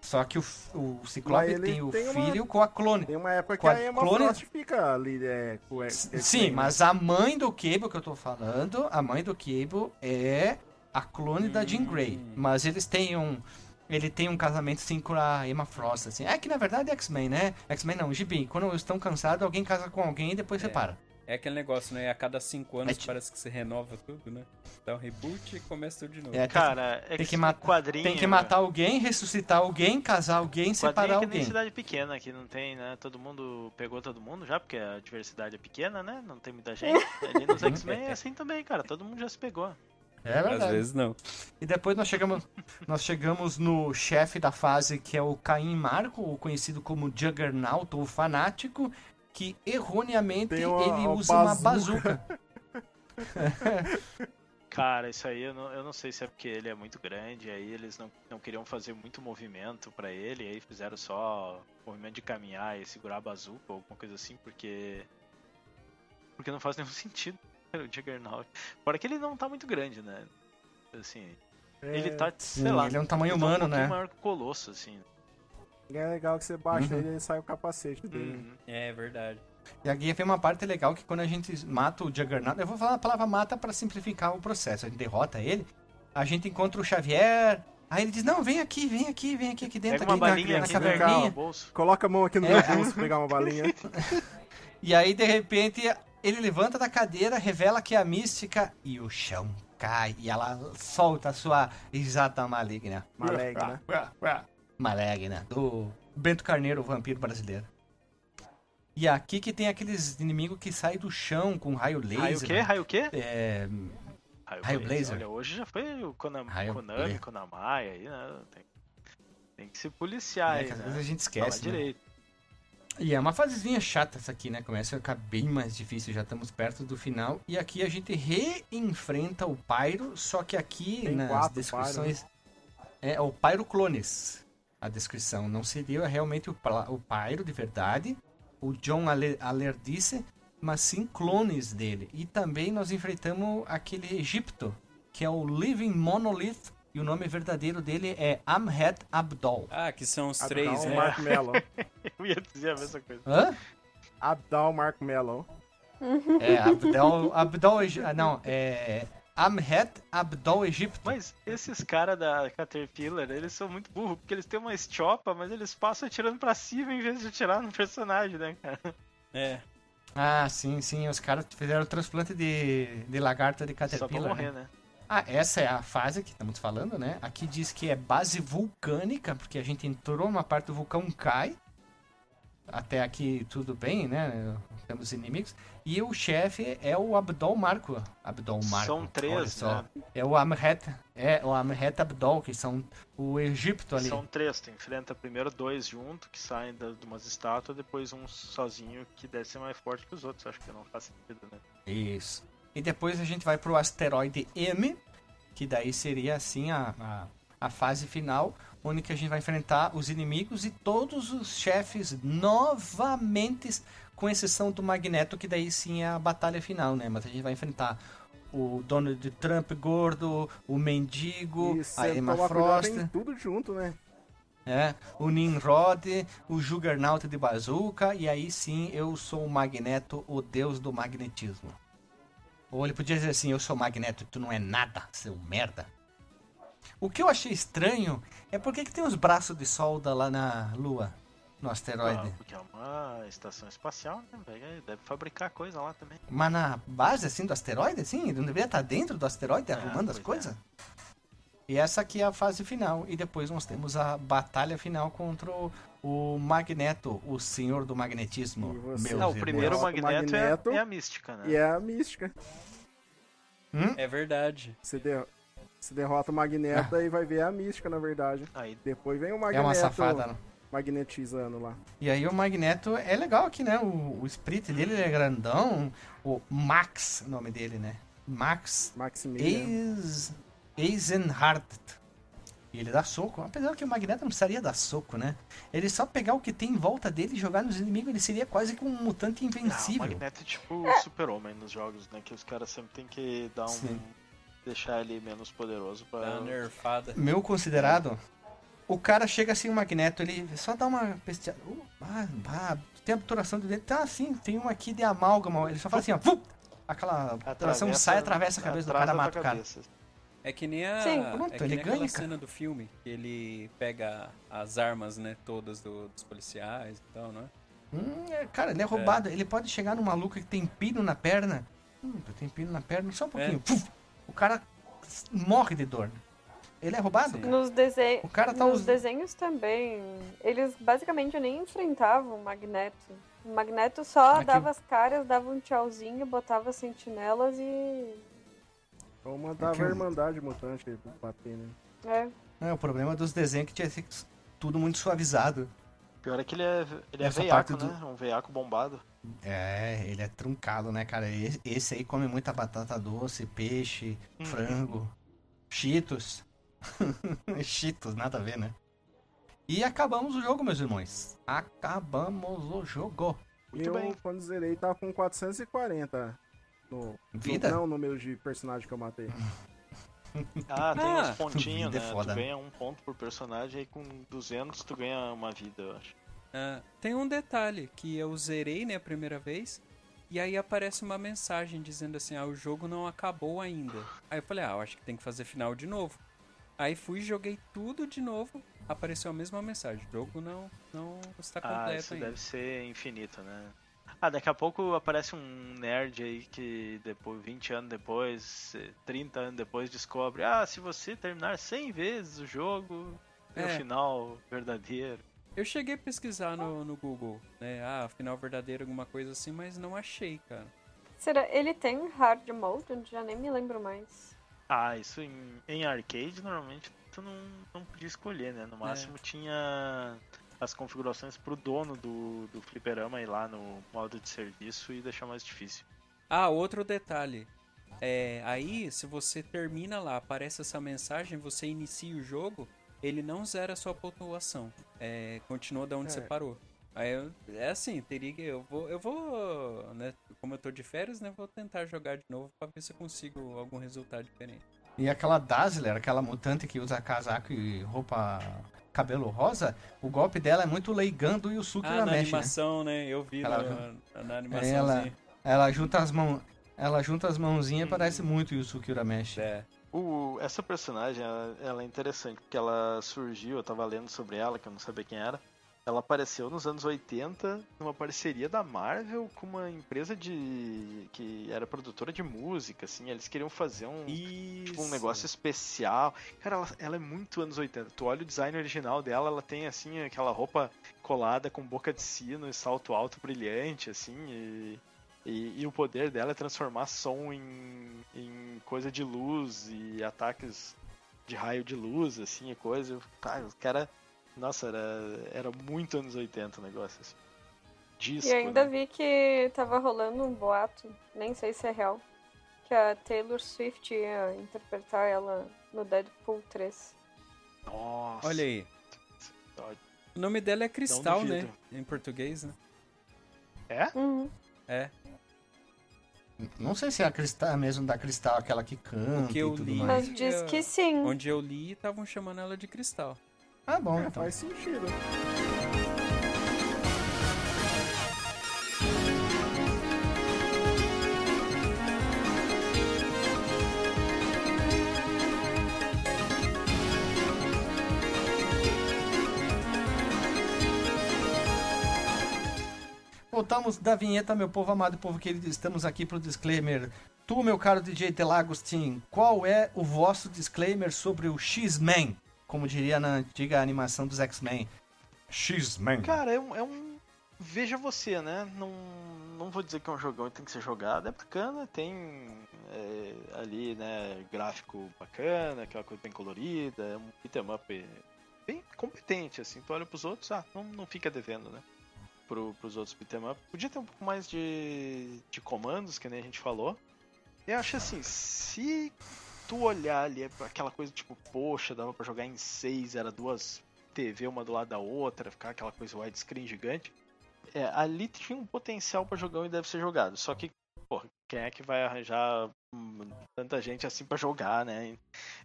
Só que o, o Ciclope tem o tem uma- filho com a clone. Tem uma época que a a Emma clone- Frost fica ali, é, com é, Sim, mas a mãe do Cable que eu tô falando, a mãe do Cable é a clone da Jean Grey. Hum. Mas eles têm um. Ele tem um casamento sim com a Emma Frost, assim. É que na verdade é X-Men, né? X-Men não, Gibi. Quando eles estão cansados, alguém casa com alguém e depois É. separa. É aquele negócio, né? A cada cinco anos É parece que se renova tudo, né? Dá um reboot e começa tudo de novo. É, Cara, é tem que matar- quadrinho. Tem que matar alguém, ressuscitar alguém, casar alguém, separar é que alguém. cidade pequena, que não tem, né? Todo mundo pegou todo mundo já, porque a diversidade é pequena, né? Não tem muita gente. Ali nos X-Men é assim também, cara. Todo mundo já se pegou. É Às verdade. vezes não. E depois nós chegamos, nós chegamos no chefe da fase, que é o Caim Marco, conhecido como Juggernaut, ou Fanático, que erroneamente uma- ele uma usa uma bazuca. bazuca. Cara, isso aí eu não, eu não sei se é porque ele é muito grande, aí eles não, não queriam fazer muito movimento pra ele, aí fizeram só movimento de caminhar e segurar a bazuca ou alguma coisa assim, porque. Porque não faz nenhum sentido o Juggernaut. Fora que ele não tá muito grande, né? Assim, É, ele tá, Sim, sei lá. ele é um tamanho ele tá um humano, pouquinho né? maior que o Colosso, assim. É legal que você baixa Uhum. ele e sai o capacete dele. Uhum. É verdade. E aqui vem uma parte legal que quando a gente mata o Juggernaut, eu vou falar a palavra mata para simplificar o processo. A gente derrota ele, a gente encontra o Xavier, aí ele diz, não, vem aqui, vem aqui, vem aqui, aqui dentro, Pega uma aqui na- balinha na, aqui caverninha. no bolso. Coloca a mão aqui no É. meu bolso, pegar uma balinha. E aí, de repente, ele levanta da cadeira, revela que é a mística e o chão cai. E ela solta a sua risada maligna. Maligna. Maligna. Do Bento Carneiro, o vampiro brasileiro. E aqui que tem aqueles inimigos que saem do chão com raio laser. Raio o quê? Raio o quê? É, Raio Blazer. Olha, hoje já foi o Konam Raio Konami, Blazer. Konamai aí, né? Tem, tem que se policiar é aí, que às né? vezes a gente Fala esquece. né? direito. E é uma fasezinha chata essa aqui, né? Começa a ficar bem mais difícil, já estamos perto do final. E aqui a gente reenfrenta o Pyro, só que aqui Tem nas quatro descrições é o Pyro Clones. A descrição não seria realmente o, o Pyro de verdade, o John Ale- Alerdice, mas sim clones dele. E também nós enfrentamos aquele Egipto, que é o Living Monolith, e o nome verdadeiro dele é Amhet Abdol. Ah, que são os Abdal três, né? Mark Mello. Eu ia dizer a mesma coisa. Hã? Abdal Mark Mello. É, Abdol, Abdol, Egi- ah, não, é Amhet Abdol Egipto. Mas esses caras da Caterpillar, eles são muito burros, porque eles têm uma estiopa, mas eles passam atirando pra cima em vez de atirar no personagem, né, cara? É. Ah, sim, sim, os caras fizeram o transplante de, de lagarta de Só pra Caterpillar. morrer, né? né? Ah, essa é a fase que estamos falando, né? Aqui diz que é base vulcânica, porque a gente entrou numa parte do vulcão cai. Até aqui tudo bem, né? Temos inimigos. E o chefe é o Abdol Marco. Abdol Marco. São três, só. né? É o Amhet, é o Amhet Abdol, que são o Egito ali. São três, tu enfrenta primeiro dois junto, que saem da- de umas estátuas, depois um sozinho, que deve ser mais forte que os outros, acho que não faz sentido, né? Isso. E depois a gente vai pro asteroide M, que daí seria assim a, a, a fase final, onde que a gente vai enfrentar os inimigos e todos os chefes novamente, com exceção do Magneto, que daí sim é a batalha final, né? Mas a gente vai enfrentar o Donald Trump gordo, o mendigo, E a Emma Frost, tudo junto, né? é, o Nimrod, o Juggernaut de Bazooka, e aí sim eu sou o Magneto, o deus do magnetismo. Ou ele podia dizer assim, eu sou o Magneto, tu não é nada, seu merda. O que eu achei estranho é porque que tem os braços de solda lá na Lua, no asteroide. Ah, porque é uma estação espacial, né? Deve fabricar coisa lá também. Mas na base, assim, do asteroide, assim, ele não deveria estar dentro do asteroide arrumando as pois coisas? E essa aqui é a fase final. E depois nós temos a batalha final contra o, o Magneto, o senhor do magnetismo. Meus Não, o irmãos. primeiro o Magneto, Magneto. É, é a mística, né? E é a mística. É verdade. Você, der- você derrota o Magneto e vai ver a mística, na verdade. Aí Depois vem o É Magneto uma safada, né? magnetizando lá. E aí o Magneto é legal aqui, né? O, o split dele ele é grandão. O Max, o nome dele, né? Max Maximilian. Eis... Eisenhardt. E ele dá soco. Apesar que o Magneto não precisaria dar soco, né? Ele só pegar o que tem em volta dele e jogar nos inimigos, ele seria quase que um mutante Não, o invencível. Magneto é tipo o super-homem nos jogos, né? Que os caras sempre tem que dar um. Deixar ele menos poderoso pra. Dá uma nerfada. Meu considerado, o cara chega assim, o Magneto, ele só dá uma pesteada. Uh, ah, ah, tem obturação de dentro. Tá assim, tem uma aqui de amálgama. Ele só fala assim, ó. Vup! Aquela obturação sai, atravessa a cabeça do cara, mata o cara. É que nem a. Sim, pronto, é que ele nem ganha, aquela cena do filme, que ele pega as armas, né, todas do- dos policiais e tal, não é? Hum, é, cara, ele é roubado. Ele pode chegar no maluco que tem pino na perna. Hum, tem pino na perna, só um pouquinho. Puf! O cara morre de dor. Ele é roubado? Nos, dese... O cara tá Nos usando. desenhos também, eles basicamente nem enfrentavam o Magneto. O Magneto só Aqui- dava as caras, dava um tchauzinho, botava sentinelas e. Ou mandava Aqui a Irmandade Mutante bater, né? É. É, o problema dos desenhos é que tinha que ser tudo muito suavizado. Pior é que ele é, ele é Essa veiaco, parte do- né? Um veiaco bombado. É, ele é truncado, né, cara? Esse, esse aí come muita batata doce, peixe, Uhum. frango, cheetos. cheetos, nada a ver, né? E acabamos o jogo, meus irmãos. Acabamos o jogo. Muito eu, bem. quando zerei, tava com 440 no, Vida? no, não, número de personagem que eu matei. Ah, tem Ah, uns pontinhos, é né? foda. Tu ganha um ponto por personagem e com 200 tu ganha uma vida, eu acho. Ah, tem um detalhe que eu zerei, né, a primeira vez, e aí aparece uma mensagem dizendo assim, ah, o jogo não acabou ainda. Aí eu falei, ah, eu acho que tem que fazer final de novo. Aí fui, joguei tudo de novo, apareceu a mesma mensagem, o jogo não, não está Ah, completo isso ainda. deve ser infinito, né? Ah, daqui a pouco aparece um nerd aí que depois, 20 anos depois, eh, 30 anos depois, descobre: ah, se você terminar 100 vezes o jogo, o É. final verdadeiro. Eu cheguei a pesquisar no, no Google, né, ah, final verdadeiro, alguma coisa assim, mas não achei, cara. Será? Ele tem hard mode? Eu já nem me lembro mais. Ah, isso em, em arcade normalmente tu não, não podia escolher, né? No máximo tinha as configurações pro dono do, do fliperama ir lá no modo de serviço e deixar mais difícil. Ah, outro detalhe. É, aí, se você termina lá, aparece essa mensagem, você inicia o jogo, ele não zera a sua pontuação. É, continua da onde É. você parou. Aí eu- é assim, teria que. Eu vou. Eu vou. Né, como eu tô de férias, né? Vou tentar jogar de novo pra ver se eu consigo algum resultado diferente. E aquela Dazzler, aquela mutante que usa casaco e roupa cabelo rosa, o golpe dela é muito leigando o Yusuke Ah, na Urameshi, né? animação, né? Eu vi Ela- na, na animaçãozinha. Ela, ela junta as mãos, ela junta as mãozinhas e Uhum. parece muito o Yusuke Urameshi. É. O, essa personagem, ela, ela é interessante, porque ela surgiu, eu tava lendo sobre ela, que eu não sabia quem era. Ela apareceu nos anos 80 numa parceria da Marvel com uma empresa de. que era produtora de música, assim. Eles queriam fazer um. Tipo, um negócio especial. Cara, ela, ela é muito anos 80. Tu olha o design original dela, ela tem, assim, aquela roupa colada com boca de sino e salto alto brilhante, assim. E, e, e o poder dela é transformar som em, em coisa de luz e ataques de raio de luz, assim, e coisa. Cara, o cara. Nossa, era, era muito anos 80 o negócio, assim. Disco, e ainda né? vi que tava rolando um boato, nem sei se é real, que a Taylor Swift ia interpretar ela no Deadpool 3. Nossa. Olha aí. O nome dela é Cristal, né? Em português, né? É? Uhum. É. Não sei se é a cristal mesmo da cristal, aquela que canta que eu e tudo li- mais. Mas diz que sim. Onde eu li, estavam chamando ela de Cristal. Ah, bom, É, então. faz sentido. Voltamos da vinheta, meu povo amado, povo querido. Estamos aqui pro disclaimer Tu, meu caro DJ Delagostin, qual é o vosso disclaimer sobre o X-Men? Como diria na antiga animação dos X-Men. X-Men. Cara, é um, é um- Veja você, né? Não, não vou dizer que é um jogão e tem que ser jogado. É bacana, tem é, ali, né? Gráfico bacana, aquela coisa bem colorida. É um beat'em up bem competente, assim. Tu olha pros outros, ah, não, não fica devendo, né? Pro, pros outros beat'em up. Podia ter um pouco mais de, de comandos, que nem a gente falou. Eu acho assim, se tu olhar ali aquela coisa tipo, poxa, dava pra jogar em seis, era duas TV uma do lado da outra, ficar aquela coisa widescreen gigante. É, ali tinha um potencial pra jogão e deve ser jogado. Só que, pô, quem é que vai arranjar tanta gente assim pra jogar, né?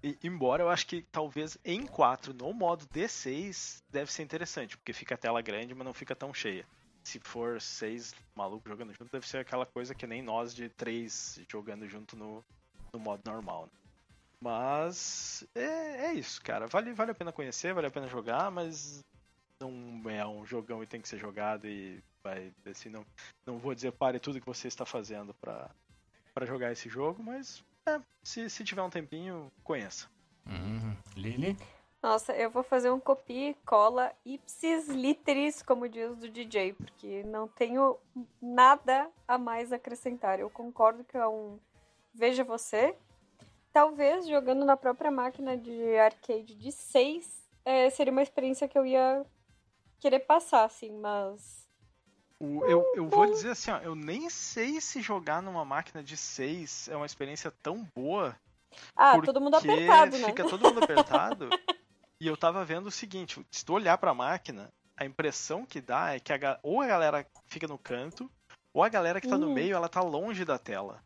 E, embora eu acho que talvez em 4, no modo D6, deve ser interessante, porque fica a tela grande, mas não fica tão cheia. Se for seis malucos jogando junto, deve ser aquela coisa que nem nós de três jogando junto no, no modo normal. Né? Mas é, é isso, cara. Vale, vale a pena conhecer, vale a pena jogar, mas não é um jogão e tem que ser jogado e vai assim, não, não vou dizer pare tudo que você está fazendo pra pra jogar esse jogo, mas é, se, se tiver um tempinho, conheça. Uhum. Lili? Nossa, eu vou fazer um copia e cola ipsis literis, como diz do DJ, porque não tenho nada a mais acrescentar. Eu concordo que é um Veja Você. Talvez jogando na própria máquina de arcade de 6 seria uma experiência que eu ia querer passar, assim, mas. O- eu, eu vou dizer assim, ó, eu nem sei se jogar numa máquina de 6 é uma experiência tão boa. Ah, todo mundo apertado, né? Fica todo mundo apertado. e eu tava vendo o seguinte, se tu olhar pra máquina, a impressão que dá é que a, ou a galera fica no canto, ou a galera que tá no Hum. meio, ela tá longe da tela.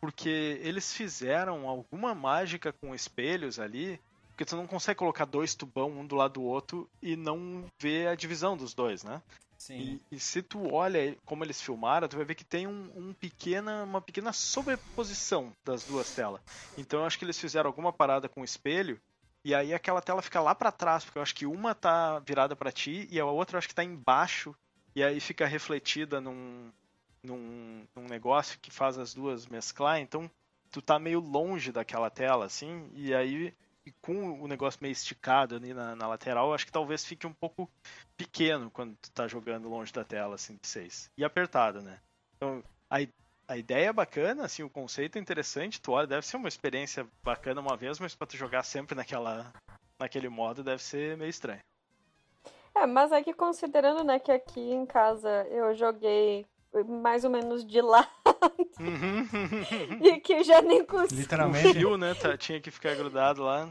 Porque eles fizeram alguma mágica com espelhos ali, porque tu não consegue colocar dois tubão um do lado do outro e não ver a divisão dos dois, né? Sim. E, e se tu olha como eles filmaram, tu vai ver que tem um, um pequena, uma pequena sobreposição das duas telas. Então eu acho que eles fizeram alguma parada com o espelho, e aí aquela tela fica lá pra trás, porque eu acho que uma tá virada pra ti e a outra eu acho que tá embaixo, e aí fica refletida num, num, num negócio que faz as duas mesclar, então tu tá meio longe daquela tela, assim, e aí e com o negócio meio esticado ali na, na lateral, acho que talvez fique um pouco pequeno quando tu tá jogando longe da tela, assim, de 6. E apertado, né? Então, a, a ideia é bacana, assim, o conceito é interessante, tu olha, deve ser uma experiência bacana uma vez, mas pra tu jogar sempre naquela, naquele modo deve ser meio estranho. É, mas é que considerando, né, que aqui em casa eu joguei mais ou menos de lá Uhum. e que já nem consigo. o Literalmente. fio, né, tá- tinha que ficar grudado lá.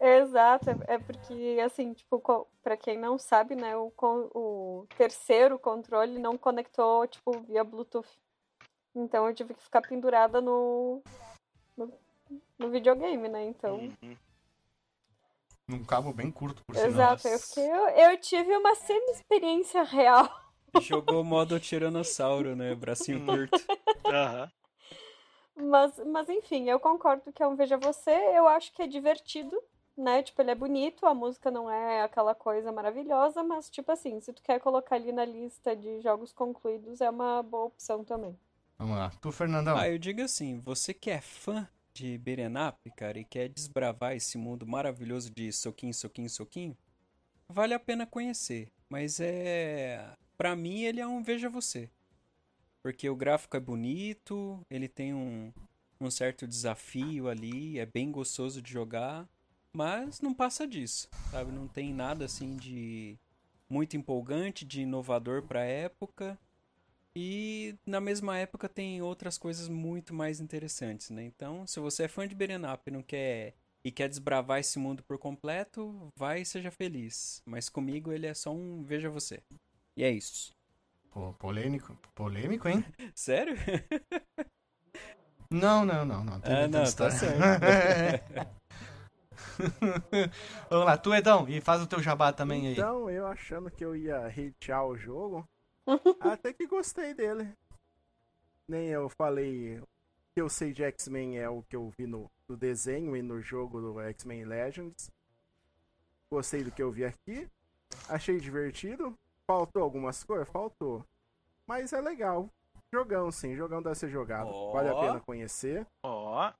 Exato, é- é porque, assim, tipo, pra quem não sabe, né, o, o terceiro controle não conectou, tipo, via Bluetooth. Então eu tive que ficar pendurada no, no, no videogame, né, então... Uhum. Num cabo bem curto, por sinal. Exato, eu, fiquei, eu, eu tive uma semi-experiência real. Jogou o modo tiranossauro, né? Bracinho curto. Aham. Mas, mas enfim, eu concordo que é um Veja Você, eu acho que é divertido, né? Tipo, ele é bonito, a música não é aquela coisa maravilhosa, mas tipo assim, se tu quer colocar ali na lista de jogos concluídos, é uma boa opção também. Vamos lá. Tu, Fernandão. Ah, eu digo assim, você que é fã de Beat'em Up, cara, e quer desbravar esse mundo maravilhoso de soquinho, soquinho, soquinho, vale a pena conhecer. Mas é... Pra mim, ele é um Veja Você. Porque o gráfico é bonito, ele tem um, um certo desafio ali, é bem gostoso de jogar, mas não passa disso, sabe? Não tem nada assim de muito empolgante, de inovador pra época. E na mesma época tem outras coisas muito mais interessantes, né? Então, se você é fã de Beat'em Up e não quer e quer desbravar esse mundo por completo, vai e seja feliz. Mas comigo ele é só um veja você. E é isso. Pô, polêmico. Polêmico, hein? Sério? Não, não, não, não. Tem Ah, não, tá história. certo. Vamos lá, tu, Edão, e faz o teu jabá também aí. Então, eu achando que eu ia hatear o jogo, até que gostei dele. Nem eu falei. O que eu sei de X-Men é o que eu vi no, no desenho e no jogo do X-Men Legends. Gostei do que eu vi aqui. Achei divertido. Faltou algumas coisas? Faltou. Mas é legal. Jogão, sim. Jogão deve ser jogado. Ó. Vale a pena conhecer. Ó,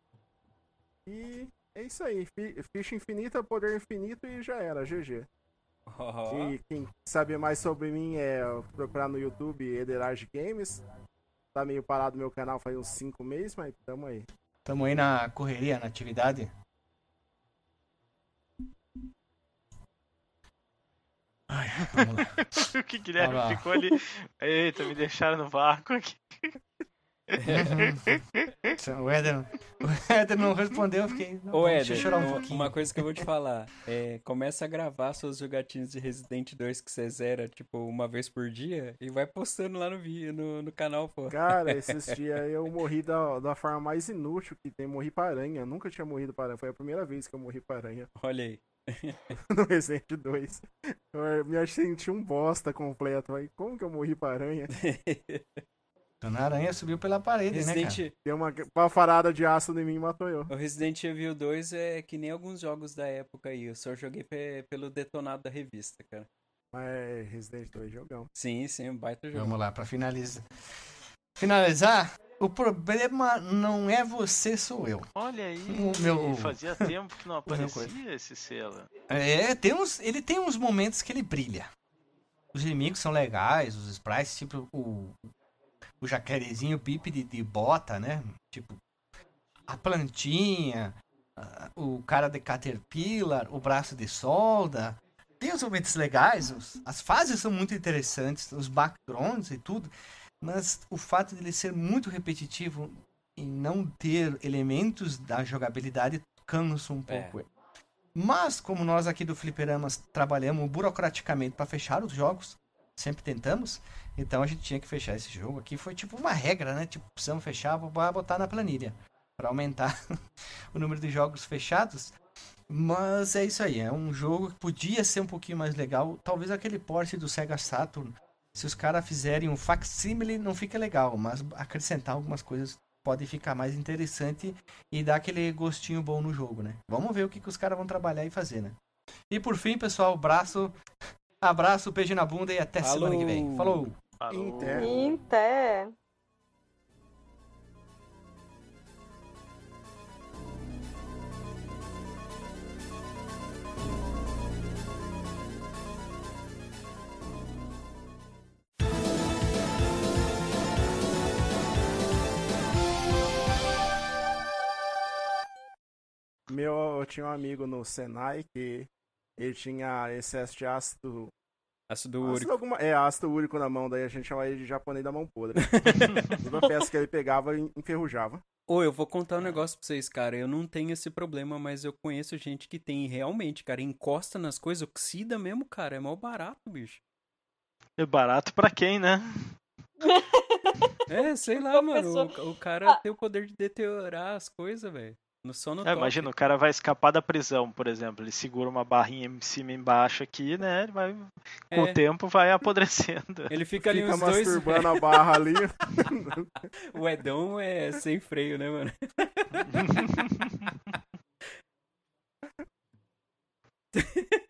E é isso aí. Fi- Ficha infinita, poder infinito e já era. GG. Ó, E quem saber mais sobre mim é procurar no YouTube Ederage Games. Tá meio parado meu canal faz uns 5 meses, mas tamo aí. Tamo aí na correria, na atividade. Ai, vamos lá. o que Guilherme lá. ficou ali. Eita, me deixaram no vácuo aqui. o, Éder, o Éder não respondeu, eu fiquei. Ô, deixa eu Éder, chorar um uma- pouquinho. uma coisa que eu vou te falar. É, começa a gravar suas jogatinhas de Resident 2 que você zera, tipo, uma vez por dia e vai postando lá no, no, no canal, pô. Cara, esses dias eu morri da, da forma mais inútil que tem. Morri pra aranha. Eu nunca tinha morrido pra aranha. Foi a primeira vez que eu morri pra aranha Olha aí. no Resident 2. Eu me senti um bosta completo. Aí, como que eu morri pra aranha? Dona Aranha subiu pela parede, né, cara? Resident, Deu uma bafarada de ácido em mim e matou eu. o Resident Evil 2 é que nem alguns jogos da época aí. Eu só joguei pe- pelo detonado da revista, cara. Mas Resident 2 jogão. Sim, sim, um baita jogo. Vamos lá, pra finalizar. Finalizar, o problema não é você, sou eu. Olha aí, O meu- fazia tempo que não aparecia esse selo. É, tem uns, ele tem uns momentos que ele brilha. Os inimigos são legais, os sprites, tipo o, o jacarezinho pipe de, de bota, né? Tipo, a plantinha, o cara de Caterpillar, o braço de solda. Tem uns momentos legais, os- as fases são muito interessantes, os backgrounds e tudo, mas o fato de ele ser muito repetitivo e não ter elementos da jogabilidade cansa um É. pouco. Mas, como nós aqui do Fliperamas trabalhamos burocraticamente para fechar os jogos, sempre tentamos, então a gente tinha que fechar esse jogo aqui. Foi tipo uma regra, né? Tipo, precisamos fechar, vou botar na planilha para aumentar o número de jogos fechados. Mas é isso aí, é um jogo que podia ser um pouquinho mais legal. Talvez aquele porte do Sega Saturn, se os caras fizerem um facsimile, não fica legal, mas acrescentar algumas coisas pode ficar mais interessante e dar aquele gostinho bom no jogo, né? Vamos ver o que, que os caras vão trabalhar e fazer, né? E por fim, pessoal, braço, abraço, beijo na bunda e até semana que vem. Falou. Falou! Falou. Inter. Inter. Meu, eu tinha um amigo no Senai que ele tinha excesso de ácido. Ácido ácido úrico. alguma- é, ácido úrico na mão, daí a gente chamava ele de japonês da mão podre. Toda peça que ele pegava en- enferrujava. Ô, eu vou contar um negócio pra vocês, cara. Eu não tenho esse problema, mas eu conheço gente que tem realmente, cara. Encosta nas coisas, oxida mesmo, cara. É mal barato, bicho. É barato pra quem, né? É, sei lá, mano. O, o cara Ah. tem o poder de deteriorar as coisas, velho. No sono é, Imagina, o cara vai escapar da prisão, por exemplo. Ele segura uma barrinha em cima e embaixo aqui, né? Ele vai, é. Com o é. tempo vai apodrecendo. Ele fica ali fica uns dois... masturbando a barra ali. o Edão é sem freio, né, mano?